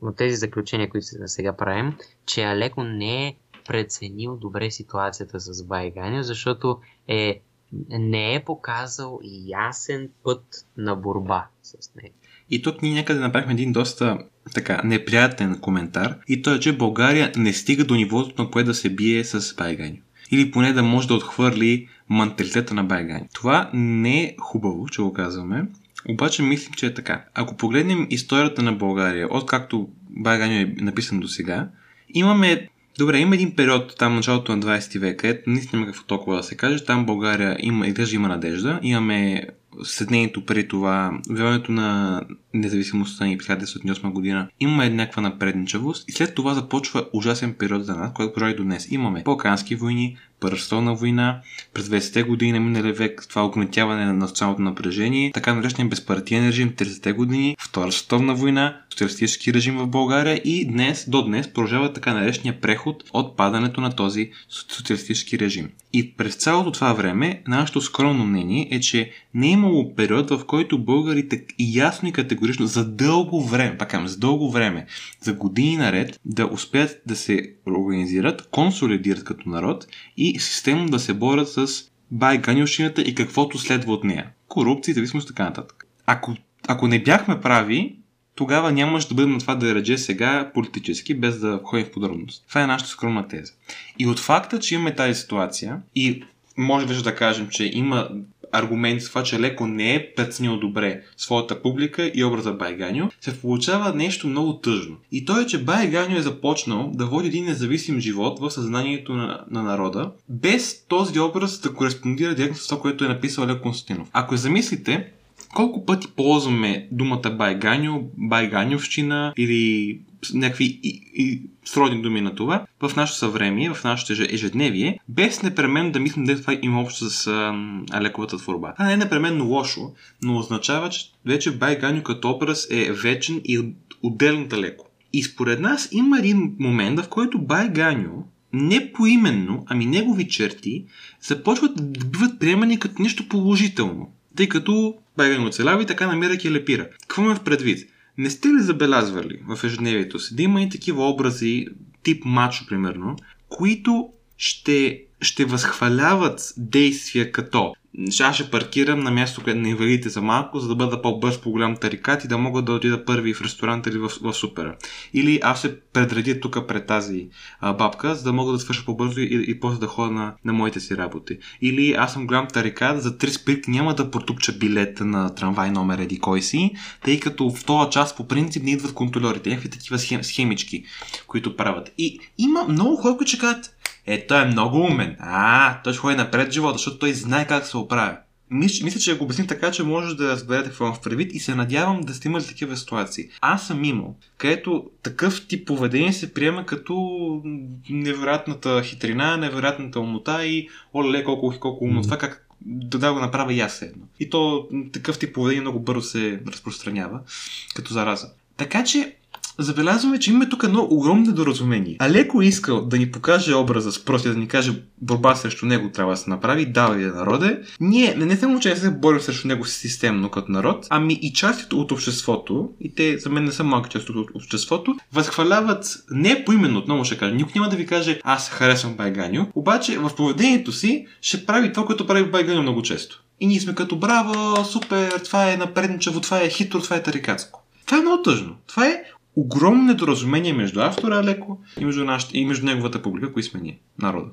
от тези заключения, които сега правим, че Алеко не е преценил добре ситуацията с Байгани, защото е, не е показал ясен път на борба с нея. И тук ние някъде направихме един доста така неприятен коментар и то е, че България не стига до нивото, на което да се бие с Байгани. Или поне да може да отхвърли менталитета на Байгани. Това не е хубаво, че го казваме, обаче мислим, че е така. Ако погледнем историята на България, откакто Байгани е написан до сега, имаме Добре, има един период там началото на 20 век, където наистина има какво толкова да се каже. Там България има, изглежда има надежда. Имаме съединението преди това, обявяването на независимостта ни 1908 година, имаме някаква напредничавост и след това започва ужасен период за нас, който продължава до днес. Имаме Балкански войни, Първа война, през 20-те години на миналия век това огнетяване на националното напрежение, така наречен безпартиен режим 30-те години, Втора световна война, социалистически режим в България и днес, до днес продължава така наречения преход от падането на този социалистически режим. И през цялото това време, нашето скромно мнение е, че не е имало период, в който българите ясно и категорично за дълго време, пак за дълго време, за години наред, да успеят да се организират, консолидират като народ и системно да се борят с байганилщината и каквото следва от нея. Корупция, зависимост и така нататък. Ако, ако не бяхме прави, тогава нямаше да бъдем на това да реже сега политически, без да ходим в подробност. Това е нашата скромна теза. И от факта, че имаме тази ситуация и може вече да кажем, че има аргументи с това, че Леко не е преценил добре своята публика и образа Байганю, се получава нещо много тъжно. И то е, че Байганю е започнал да води един независим живот в съзнанието на, на народа, без този образ да кореспондира директно с това, което е написал Леко Константинов. Ако замислите, колко пъти ползваме думата байганю, байганювщина или някакви и, и сродни думи на това в нашето съвремие, в нашето ежедневие, без непременно да мислим дали това има общо с а, лековата творба. Това не е непременно лошо, но означава, че вече байганю като образ е вечен и отделен далеко. И според нас има един момент, в който байганю не поименно, ами негови черти започват да биват приемани като нещо положително тъй като Байган оцелява и така намирайки лепира. Какво ме в предвид? Не сте ли забелязвали в ежедневието си да има и такива образи, тип мачо, примерно, които ще, ще възхваляват действия като аз ще паркирам на място, не инвалидите за малко, за да бъда по-бърз по голям тарикат и да мога да отида първи в ресторант или в, в супера. Или аз се предредя тук пред тази а, бабка, за да мога да свърша по-бързо и, и после да ходя на, на моите си работи. Или аз съм голям тарикат, за три спирки няма да протупча билета на трамвай номер еди кой си, тъй като в този час по принцип не идват контролерите. Някакви такива схем, схемички, които правят. И има много хора, които кажат, е, той е много умен. А, той ще ходи напред живота, защото той знае как се оправя. Мисля, мисля, че го обясним така, че може да разберете какво в предвид и се надявам да сте имали такива ситуации. Аз съм имал, където такъв тип поведение се приема като невероятната хитрина, невероятната умота и оле, колко, колко умно. Това как да, да го направя и аз едно. И то такъв тип поведение много бързо се разпространява като зараза. Така че забелязваме, че имаме тук едно огромно недоразумение. Алеко искал да ни покаже образа с просто да ни каже борба срещу него трябва да се направи, дава я народе. Ние не, само, че не се борим срещу него системно като народ, ами и частите от обществото, и те за мен не са малки част от обществото, възхваляват не поименно, отново ще кажа, никой няма да ви каже аз харесвам Байганю, обаче в поведението си ще прави това, което прави Байганю много често. И ние сме като браво, супер, това е напредничаво, това е хитро, това е тарикатско. Това е много тъжно. Това е огромно недоразумение между автора Леко и между, нашата, и между неговата публика, кои сме ние, народа.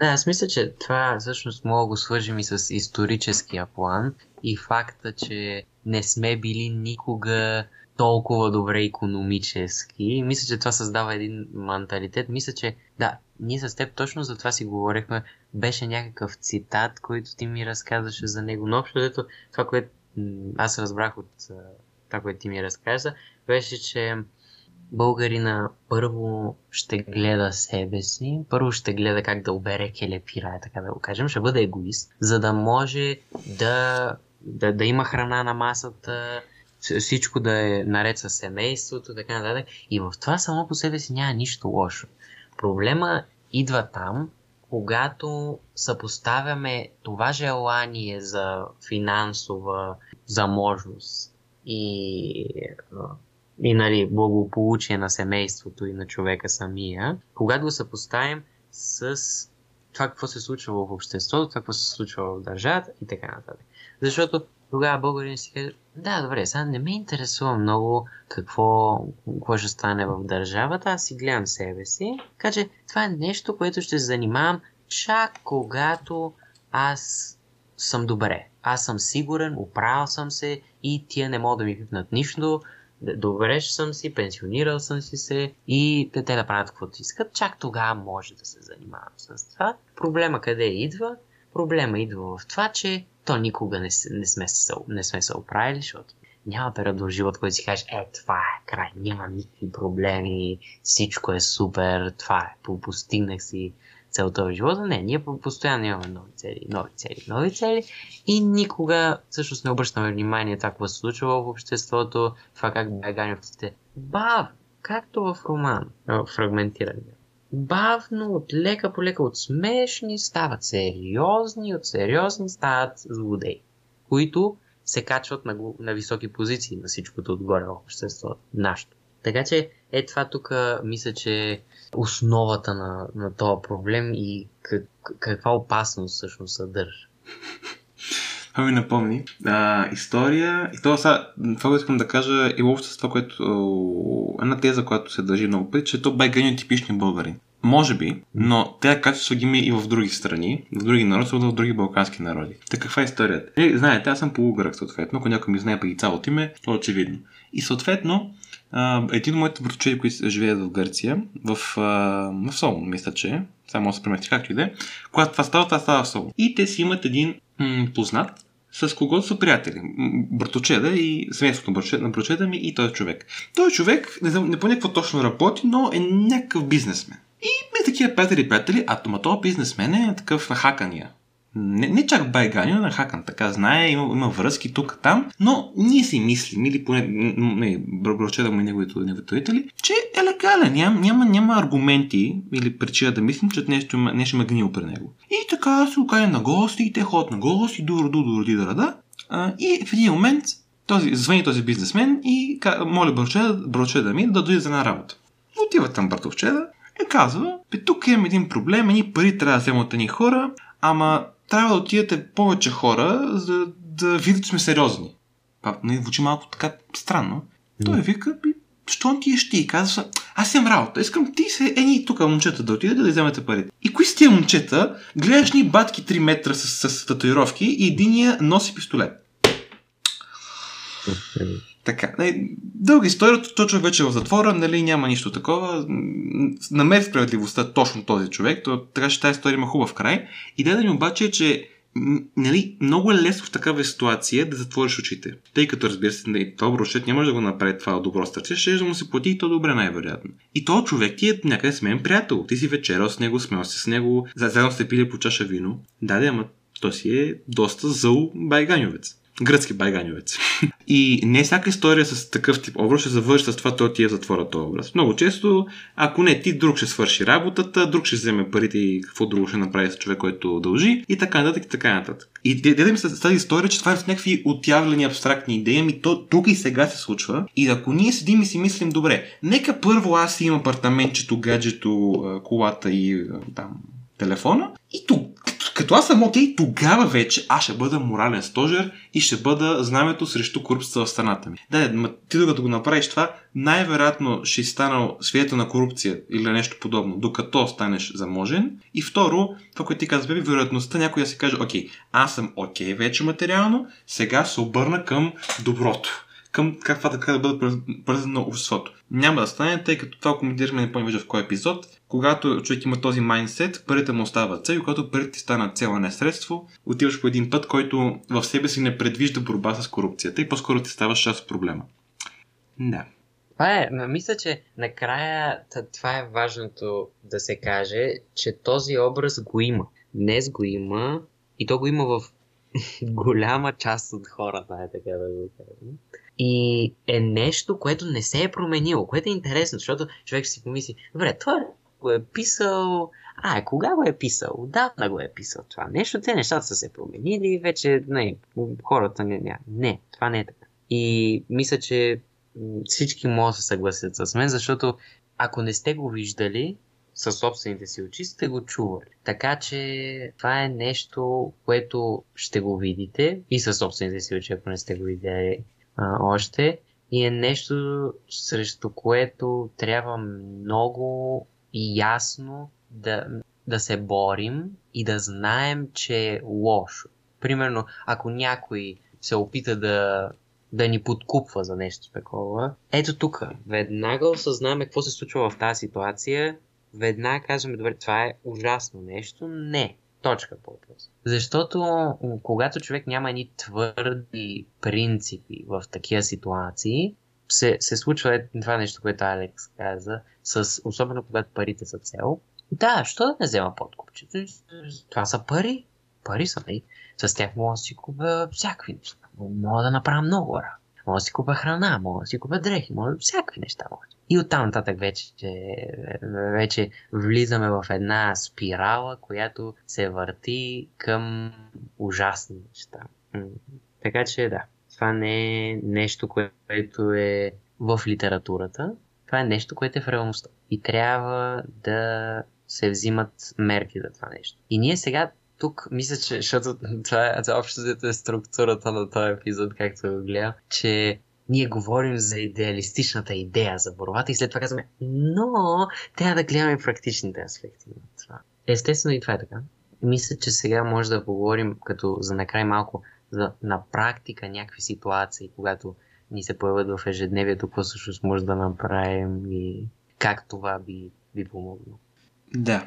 Да, аз мисля, че това всъщност мога да го свържим и с историческия план и факта, че не сме били никога толкова добре економически. Мисля, че това създава един менталитет. Мисля, че да, ние с теб точно за това си говорихме. Беше някакъв цитат, който ти ми разказваше за него. Но общо дето това, което аз разбрах от това, което ти ми разказа, беше, че българина първо ще гледа себе си, първо ще гледа как да обере келепира, така да го кажем, ще бъде егоист, за да може да, да, да има храна на масата, всичко да е наред с семейството, така нататък. И в това само по себе си няма нищо лошо. Проблема идва там, когато съпоставяме това желание за финансова заможност и, и нали, благополучие на семейството и на човека самия, когато го съпоставим с това какво се случва в обществото, това какво се случва в държавата и така нататък. Защото тогава българин си каже, да, добре, сега не ме интересува много какво, какво ще стане в държавата, аз си гледам себе си. Така че това е нещо, което ще се занимавам чак когато аз съм добре. Аз съм сигурен, оправил съм се и тия не могат да ми пипнат нищо. Добре съм си, пенсионирал съм си се и те, те да правят каквото искат. Чак тогава може да се занимавам с това. Проблема къде идва? Проблема идва в това, че то никога не, не, сме, се, не сме се оправили, защото няма период в живота, който си кажеш, е, това е край, няма никакви проблеми, всичко е супер, това е, постигнах си целта в живота. Не, ние постоянно имаме нови цели, нови цели, нови цели и никога всъщност не обръщаме внимание това, какво се случва в обществото, това как беганевците бавно, както в роман, фрагментиране. Бавно, от лека по лека, от смешни стават сериозни, от сериозни стават злодеи, които се качват на, на високи позиции на всичкото отгоре в обществото, нашето. Така че е това тук мисля, че основата на, на този проблем и как, каква опасност всъщност съдържа. Това ми напомни. А, история. И това, са, това, което искам да кажа, е общо с това, което. Една теза, която се държи много пъти, че то байгани е типични българи. Може би, но тези качества ги има и в други страни, в други народи, в други балкански народи. Така каква е историята? Е, знаете, аз съм полугърък, съответно, ако някой ми знае преди цялото име, то е очевидно. И съответно, един от моите братовчети, които живеят в Гърция, в, в Солун, мисля, че само се премести както и да е, когато това става, това става в Солун. И те си имат един м- познат, с когото са приятели. Братовчеда и семейството на братовчеда ми и този човек. Той човек, не знам, не по какво точно работи, но е някакъв бизнесмен. И ми такива приятели, приятели, а този бизнесмен е такъв хакания. Не, не чак байганин, на Хакан. Така знае, има, има връзки тук, там, но ние си мислим, или поне не, да му и неговите, родители, че е легален, няма, няма, няма аргументи или причина да мислим, че нещо, нещо има гнил при него. И така се окаже на гости, и те ходят на гости, дур, дур, дур, дур, да, и в един момент този, звъни този бизнесмен и моля братовчеда ми да дойде за една работа. Отива там братовчеда и казва, тук имам един проблем, едни пари трябва да вземат ни хора, ама трябва да отидете повече хора, за да видят, че сме сериозни. Това не звучи малко така странно. Той вика, би, що ти ще ти? Казва, аз имам работа, искам ти се, ени тук момчета да отидете да вземете парите. И кои са тия момчета? Гледаш ни батки 3 метра с, с татуировки и единия носи пистолет. Така, дълга история, то човек вече е в затвора, нали, няма нищо такова. Намери справедливостта точно този човек, то, така че тази история има хубав край. Идеята ми обаче е, че нали, много е лесно в такава ситуация да затвориш очите. Тъй като разбира се, нали, добро ще няма да го направи това добро старче, ще да му се плати и то добре най-вероятно. И то човек ти е някъде с мен приятел. Ти си вечерал с него, смел си с него, заедно сте пили по чаша вино. Да, да, ама той си е доста зъл байганювец. Гръцки байганювец. И не всяка история с такъв тип образ ще завърши с това, той ти е затвора този образ. Много често, ако не ти, друг ще свърши работата, друг ще вземе парите и какво друго ще направи с човек, който дължи и така нататък и така нататък. И да ми с тази история, че това е с някакви отявлени абстрактни идеи, ми то тук и сега се случва. И ако ние седим и си мислим, добре, нека първо аз имам апартаментчето, гаджето, колата и там телефона и тук като аз съм окей, тогава вече аз ще бъда морален стожер и ще бъда знамето срещу корупцията в страната ми. Да, ти докато го направиш това, най-вероятно ще си станал свидетел на корупция или нещо подобно, докато станеш заможен. И второ, това, което ти казваш, бе, вероятността някой да си каже, окей, аз съм окей вече материално, сега се обърна към доброто към как това така да бъде полезно на обществото. Няма да стане, тъй като това коментираме не помня в кой епизод. Когато човек има този майндсет, парите му остават цел и когато парите ти станат цел, а не средство, отиваш по един път, който в себе си не предвижда борба с корупцията и по-скоро ти ставаш част от проблема. Да. Това е, мисля, че накрая това е важното да се каже, че този образ го има. Днес го има и то го има в голяма част от хората, е така да го кажем. И е нещо, което не се е променило, което е интересно, защото човек си помисли, добре, това го е писал, а, кога го е писал? Отдавна го е писал това нещо, те нещата са се променили, вече не, хората не, не, не, това не е така. И мисля, че всички могат да се съгласят с мен, защото ако не сте го виждали със собствените си очи, сте го чували. Така че това е нещо, което ще го видите и със собствените си очи, ако не сте го видели а, още. И е нещо, срещу което трябва много и ясно да, да се борим и да знаем, че е лошо. Примерно, ако някой се опита да, да ни подкупва за нещо такова, ето тук, веднага осъзнаваме какво се случва в тази ситуация, веднага казваме, добре, това е ужасно нещо. Не. Точка по въпрос. Защото когато човек няма ни твърди принципи в такива ситуации, се, се случва това нещо, което Алекс каза, с, особено когато парите са цел. Да, що да не взема подкупчето? Това са пари. Пари са, нали? С тях мога да си купя всякакви неща. Мога да направя много работа. Мога да си купя храна, мога да си купя дрехи, мога да всякакви неща. Мога. И оттам нататък вече, вече влизаме в една спирала, която се върти към ужасни неща. Така че да, това не е нещо, което е в литературата, това е нещо, което е в реалността. И трябва да се взимат мерки за това нещо. И ние сега тук мисля, че, защото това е, общо е структурата на този епизод, както го гледам, че ние говорим за идеалистичната идея за борбата и след това казваме, но трябва да гледаме практичните аспекти на това. Естествено и това е така. Мисля, че сега може да поговорим като за накрай малко за на практика някакви ситуации, когато ни се появят в ежедневието, какво всъщност може да направим и как това би, би помогнало. Да.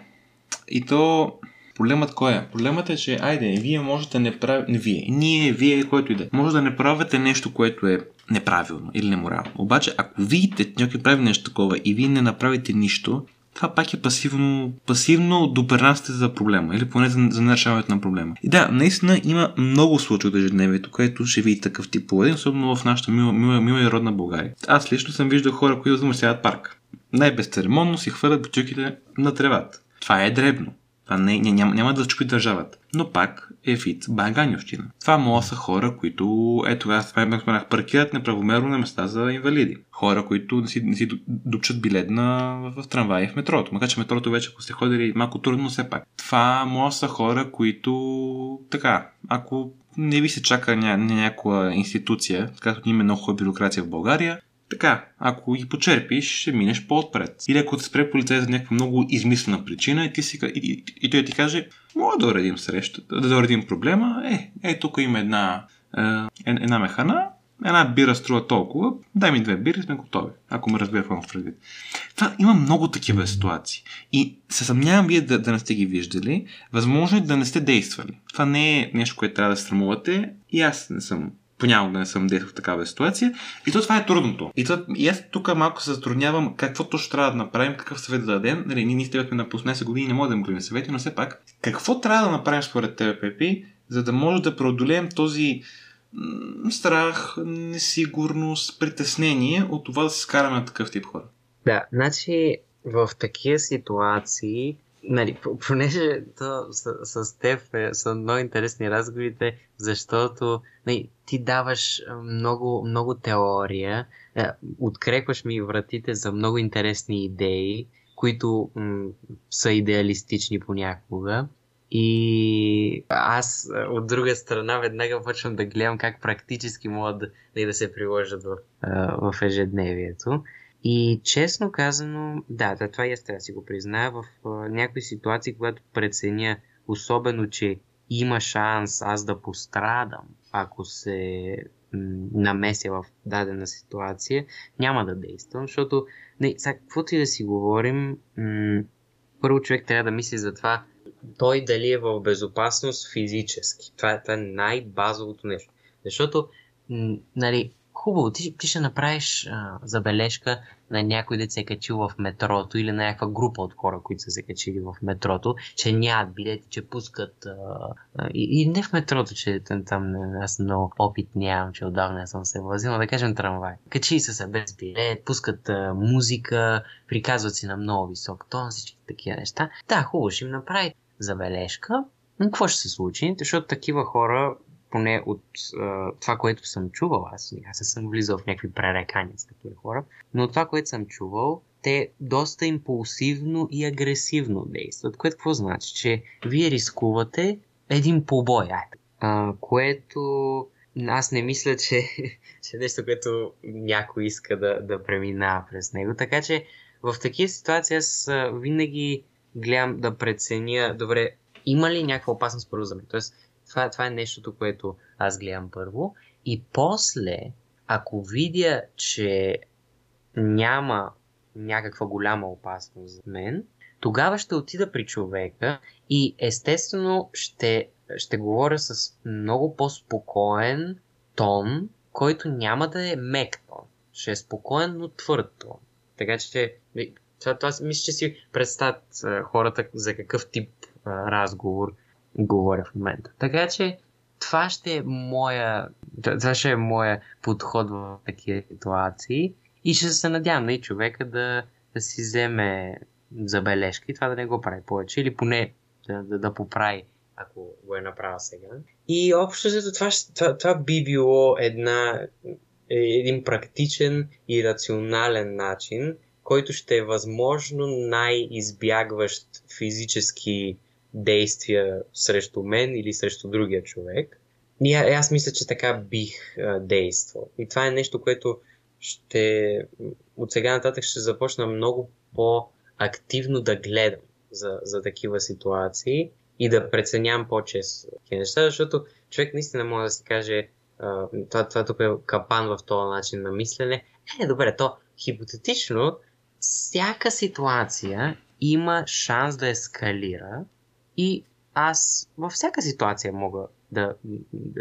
И то Проблемът кой е? Проблемът е, че, айде, вие можете да не правите, вие, ние, вие, който и да е, може да не правите нещо, което е неправилно или неморално. Обаче, ако видите, че някой прави нещо такова и вие не направите нищо, това пак е пасивно, пасивно допринасяте за проблема или поне за, за нерешаването на проблема. И да, наистина има много случаи от ежедневието, където ще видите такъв тип поведение, особено в нашата мила, мила, мила и родна България. Аз лично съм виждал хора, които замърсяват парк. Най-безцеремонно си хвърлят бутилките на тревата. Това е дребно. Това не, няма, няма да зачупи държавата. Но пак е вид банганьовщина. Това могат са хора, които, ето аз споменах, паркират неправомерно на места за инвалиди. Хора, които не си, не си дупчат билет на, в, в трамвай в метрото. Макар че метрото вече, ако сте ходили малко трудно, но все пак. Това могат са хора, които така, ако не ви се чака ня, някаква институция, както има много хубава бюрокрация в България, така, ако ги почерпиш, ще минеш по-отпред. Или ако те спре полицай за някаква много измислена причина и, ти си, и, и, и той ти каже, мога да уредим среща, да уредим проблема, е, е, тук има една, е, една механа, една бира струва толкова, дай ми две бири, сме готови, ако ме разбира какво предвид. Това има много такива ситуации. И се съмнявам вие да, да не сте ги виждали, възможно е да не сте действали. Това не е нещо, което трябва да срамувате и аз не съм понякога не съм действал в такава ситуация. И то това е трудното. И, то, и аз тук малко се затруднявам какво точно трябва да направим, какъв съвет да дадем. Нали, ние сте на 18 години, не можем да говорим съвети, но все пак, какво трябва да направим според тебе, Пепи, за да може да преодолеем този м- страх, несигурност, притеснение от това да се скараме на такъв тип хора. Да, значи в такива ситуации, нали, понеже то, с, с теб е, са много интересни разговорите, защото нали, ти даваш много, много теория, е, открепваш ми вратите за много интересни идеи, които м- са идеалистични понякога. И аз от друга страна веднага почвам да гледам как практически могат да, да се приложат в, в ежедневието. И честно казано, да, да това и аз трябва да си го призная, в някои ситуации, когато преценя, особено, че има шанс аз да пострадам, ако се намеся в дадена ситуация, няма да действам, защото не, сега, каквото и да си говорим, м- първо човек трябва да мисли за това, той дали е в безопасност физически. Това, е, това е най-базовото нещо. Защото, нали, хубаво, ти, ти ще направиш а, забележка на някой да се е качил в метрото или на някаква група от хора, които са се качили в метрото, че нямат билети, че пускат а, и, и не в метрото, че там, там аз много опит нямам, че отдавна съм се возил, но да кажем трамвай. Качили са се без билет, пускат а, музика, приказват си на много висок тон, всички такива неща. Да, хубаво, ще им направи забележка, но какво ще се случи? Защото такива хора поне от а, това, което съм чувал, аз, аз не съм влизал в някакви пререкания с такива хора, но това, което съм чувал, те доста импулсивно и агресивно действат, което какво значи? Че вие рискувате един побой, а, което аз не мисля, че, че е нещо, което някой иска да, да преминава през него. Така че в такива ситуации аз винаги гледам да преценя, добре, има ли някаква опасност първо за мен? Тоест, това, това е нещото, което аз гледам първо. И после, ако видя, че няма някаква голяма опасност за мен, тогава ще отида при човека и естествено ще, ще говоря с много по-спокоен тон, който няма да е мек тон. Ще е спокоен, но твърд тон. Така че това, това мисля, че си представят хората за какъв тип а, разговор говоря в момента. Така че това ще е моя, това ще е моя подход в такива ситуации и ще се надявам на и човека да, да си вземе забележка и това да не го прави повече или поне да, да, да поправи ако го е направил сега. И общо за това, това, това би било една, е, един практичен и рационален начин, който ще е възможно най-избягващ физически действия срещу мен или срещу другия човек. И аз мисля, че така бих а, действал. И това е нещо, което ще от сега нататък ще започна много по-активно да гледам за, за такива ситуации и да преценявам по-често такива неща, защото човек наистина може да си каже а, това, това тук е капан в този начин на мислене. Е, добре, то хипотетично всяка ситуация има шанс да ескалира и аз във всяка ситуация мога да,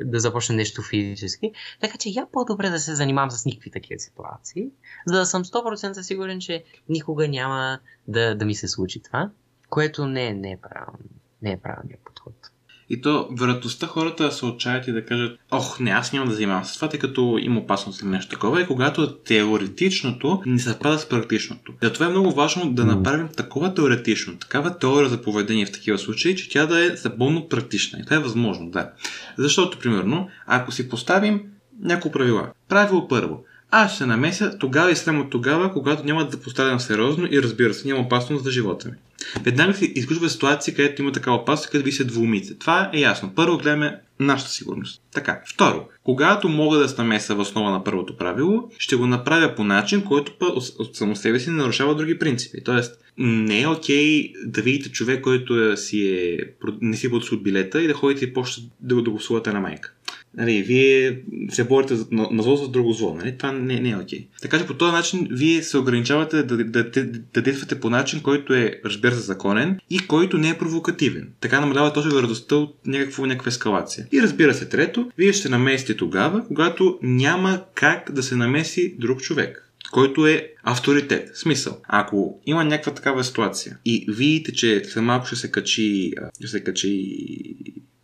да започна нещо физически. Така че я по-добре да се занимавам с никакви такива ситуации, за да съм 100% сигурен, че никога няма да, да ми се случи това, което не, не е правилно. Е подход. И то, вероятността хората да се отчаят и да кажат, ох, не, аз няма да занимавам с това, тъй като има опасност или нещо такова, е когато теоретичното не съвпада с практичното. Затова е много важно да направим такова теоретично, такава теория за поведение в такива случаи, че тя да е забълно практична. И това е възможно, да. Защото, примерно, ако си поставим няколко правила. Правило първо. Аз ще намеся тогава и само тогава, когато няма да пострадам сериозно и разбира се, няма опасност за живота ми. Веднага се изключва ситуация, където има такава опасност, където ви се двумите. Това е ясно. Първо гледаме нашата сигурност. Така. Второ, когато мога да се намеся в основа на първото правило, ще го направя по начин, който от само себе си не нарушава други принципи. Тоест, не е окей да видите човек, който е, си е, не си е билета и да ходите и почта да го да на майка нали, вие се борите на, на зло с друго зло. Нали? Това не, не е окей. Така че по този начин вие се ограничавате да, да, да, да действате по начин, който е, разбира се, законен и който не е провокативен. Така намалява точно вероятността от някаква, някаква ескалация. И разбира се, трето, вие ще намесите тогава, когато няма как да се намеси друг човек който е авторитет. Смисъл, ако има някаква такава ситуация и видите, че след малко ще се качи, ще се качи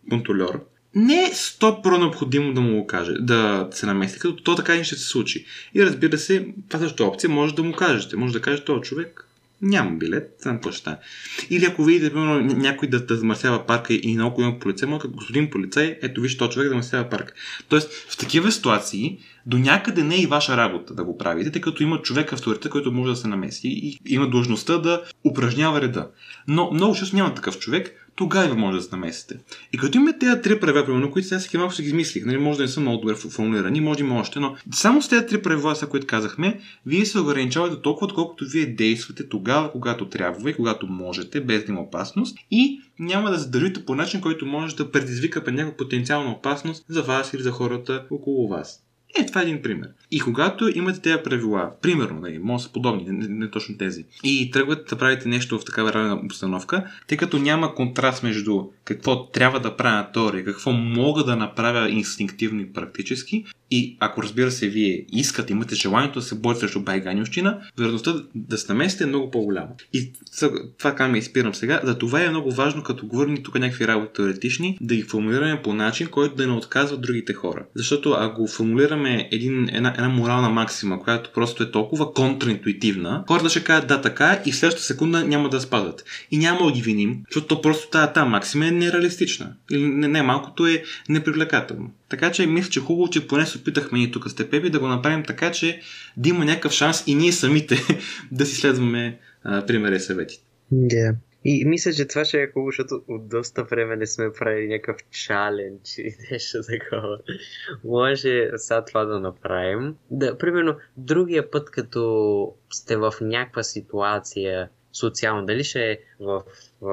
контролер не е 100% необходимо да му го каже, да се намеси, като то така и ще се случи. И разбира се, това също опция може да му кажете. Може да кажете, този човек няма билет, знам какво ще. Или ако видите, примерно, някой да, да замърсява парка и наоколо има полицай, може господин полицай, ето виж, този човек да замърсява парка. Тоест, в такива ситуации, до някъде не е и ваша работа да го правите, тъй като има човек авторитет, който може да се намеси и има длъжността да упражнява реда. Но много често няма такъв човек, тогава може да се намесите. И като имаме тези три правила, примерно, които сега всеки малко си ги измислих, нали, може да не са много добре формулирани, може да има още, но само с тези три правила, са, които казахме, вие се ограничавате толкова, колкото вие действате тогава, когато трябва и когато можете, без да има опасност и няма да задържите по начин, който може да предизвика някаква потенциална опасност за вас или за хората около вас. Е, това е един пример. И когато имате тези правила, примерно, нали, може са подобни, не, не, точно тези, и тръгвате да правите нещо в такава равна обстановка, тъй като няма контраст между какво трябва да правя на теория, какво мога да направя инстинктивно и практически, и ако разбира се, вие искате, имате желанието да се борите срещу байганющина, вероятността да се намесите е много по-голяма. И това как ме изпирам сега, за това е много важно, като говорим тук някакви работи теоретични, да ги формулираме по начин, който да не отказва другите хора. Защото ако формулираме един, една, една морална максима, която просто е толкова контраинтуитивна, хората ще кажат да така е и в следващата секунда няма да спазват. И няма да ги виним, защото просто тази, тази максима е нереалистична. Или не, не малкото е непривлекателно. Така че мисля, че хубаво, че поне се опитахме ние тук с Тепеби да го направим така, че да има някакъв шанс и ние самите да си следваме примери и съветите. Yeah. И мисля, че това ще е хубаво, защото от доста време не сме правили някакъв чалендж и нещо такова. Може сега това да направим. Да, примерно, другия път, като сте в някаква ситуация социална, дали ще е в, в,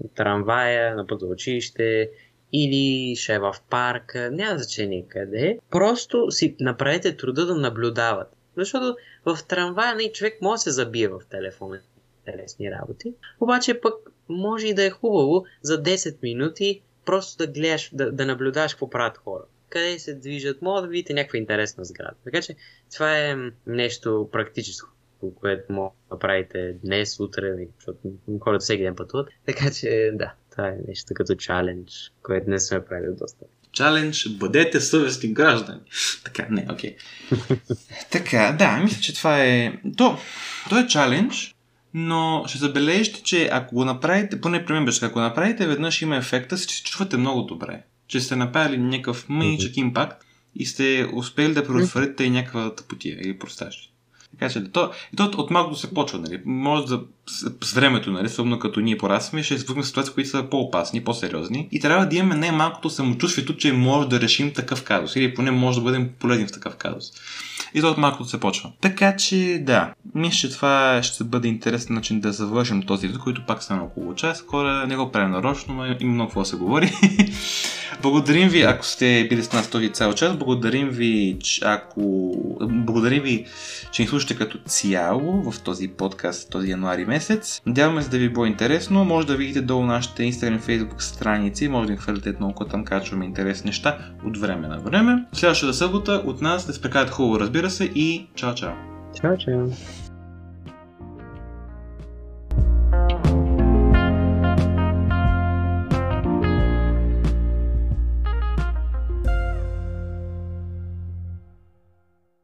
в трамвая, на път училище, или ще е в парка, няма значение къде. Просто си направете труда да наблюдават. Защото в трамвая нали, човек може да се забие в телефона интересни работи. Обаче пък може и да е хубаво за 10 минути просто да гледаш, да, да наблюдаваш какво правят хора. Къде се движат, може да видите някаква интересна сграда. Така че това е нещо практическо, което може да правите днес, утре, защото хората всеки ден пътуват. Така че да, това е нещо като чалендж, което не сме правили доста. Чалендж, бъдете съвестни граждани. Така, не, окей. Okay. така, да, мисля, че това е... То, то е чалендж, но ще забележите, че ако го направите, поне при мен беше, ако направите, веднъж има ефекта, че се чувствате много добре. Че сте направили някакъв мъничък импакт и сте успели да предотвратите и някаква тъпотия или простащи. Така че, то, то от малко се почва, нали? Може да с, с времето, нали, особено като ние порасваме, ще в ситуации, които са по-опасни, по-сериозни. И трябва да имаме най-малкото самочувствието, че може да решим такъв казус. Или поне може да бъдем полезни в такъв казус. И то от малкото се почва. Така че, да, мисля, че това ще бъде интересен начин да завършим този вид, който пак стана около час. Хора не го правим нарочно, но има много какво да се говори. Благодарим ви, ако сте били с нас този цял час. Благодарим ви, че ако... Благодарим ви, че ни слушате като цяло в този подкаст този януари месец. Надяваме се да ви било интересно. Може да видите долу нашите Instagram и Facebook страници. Може да ни хвърлите много, там качваме интересни неща от време на време. Следващата събота от нас да се прекарат хубаво, разбира се, и чао-чао! Чао, чао!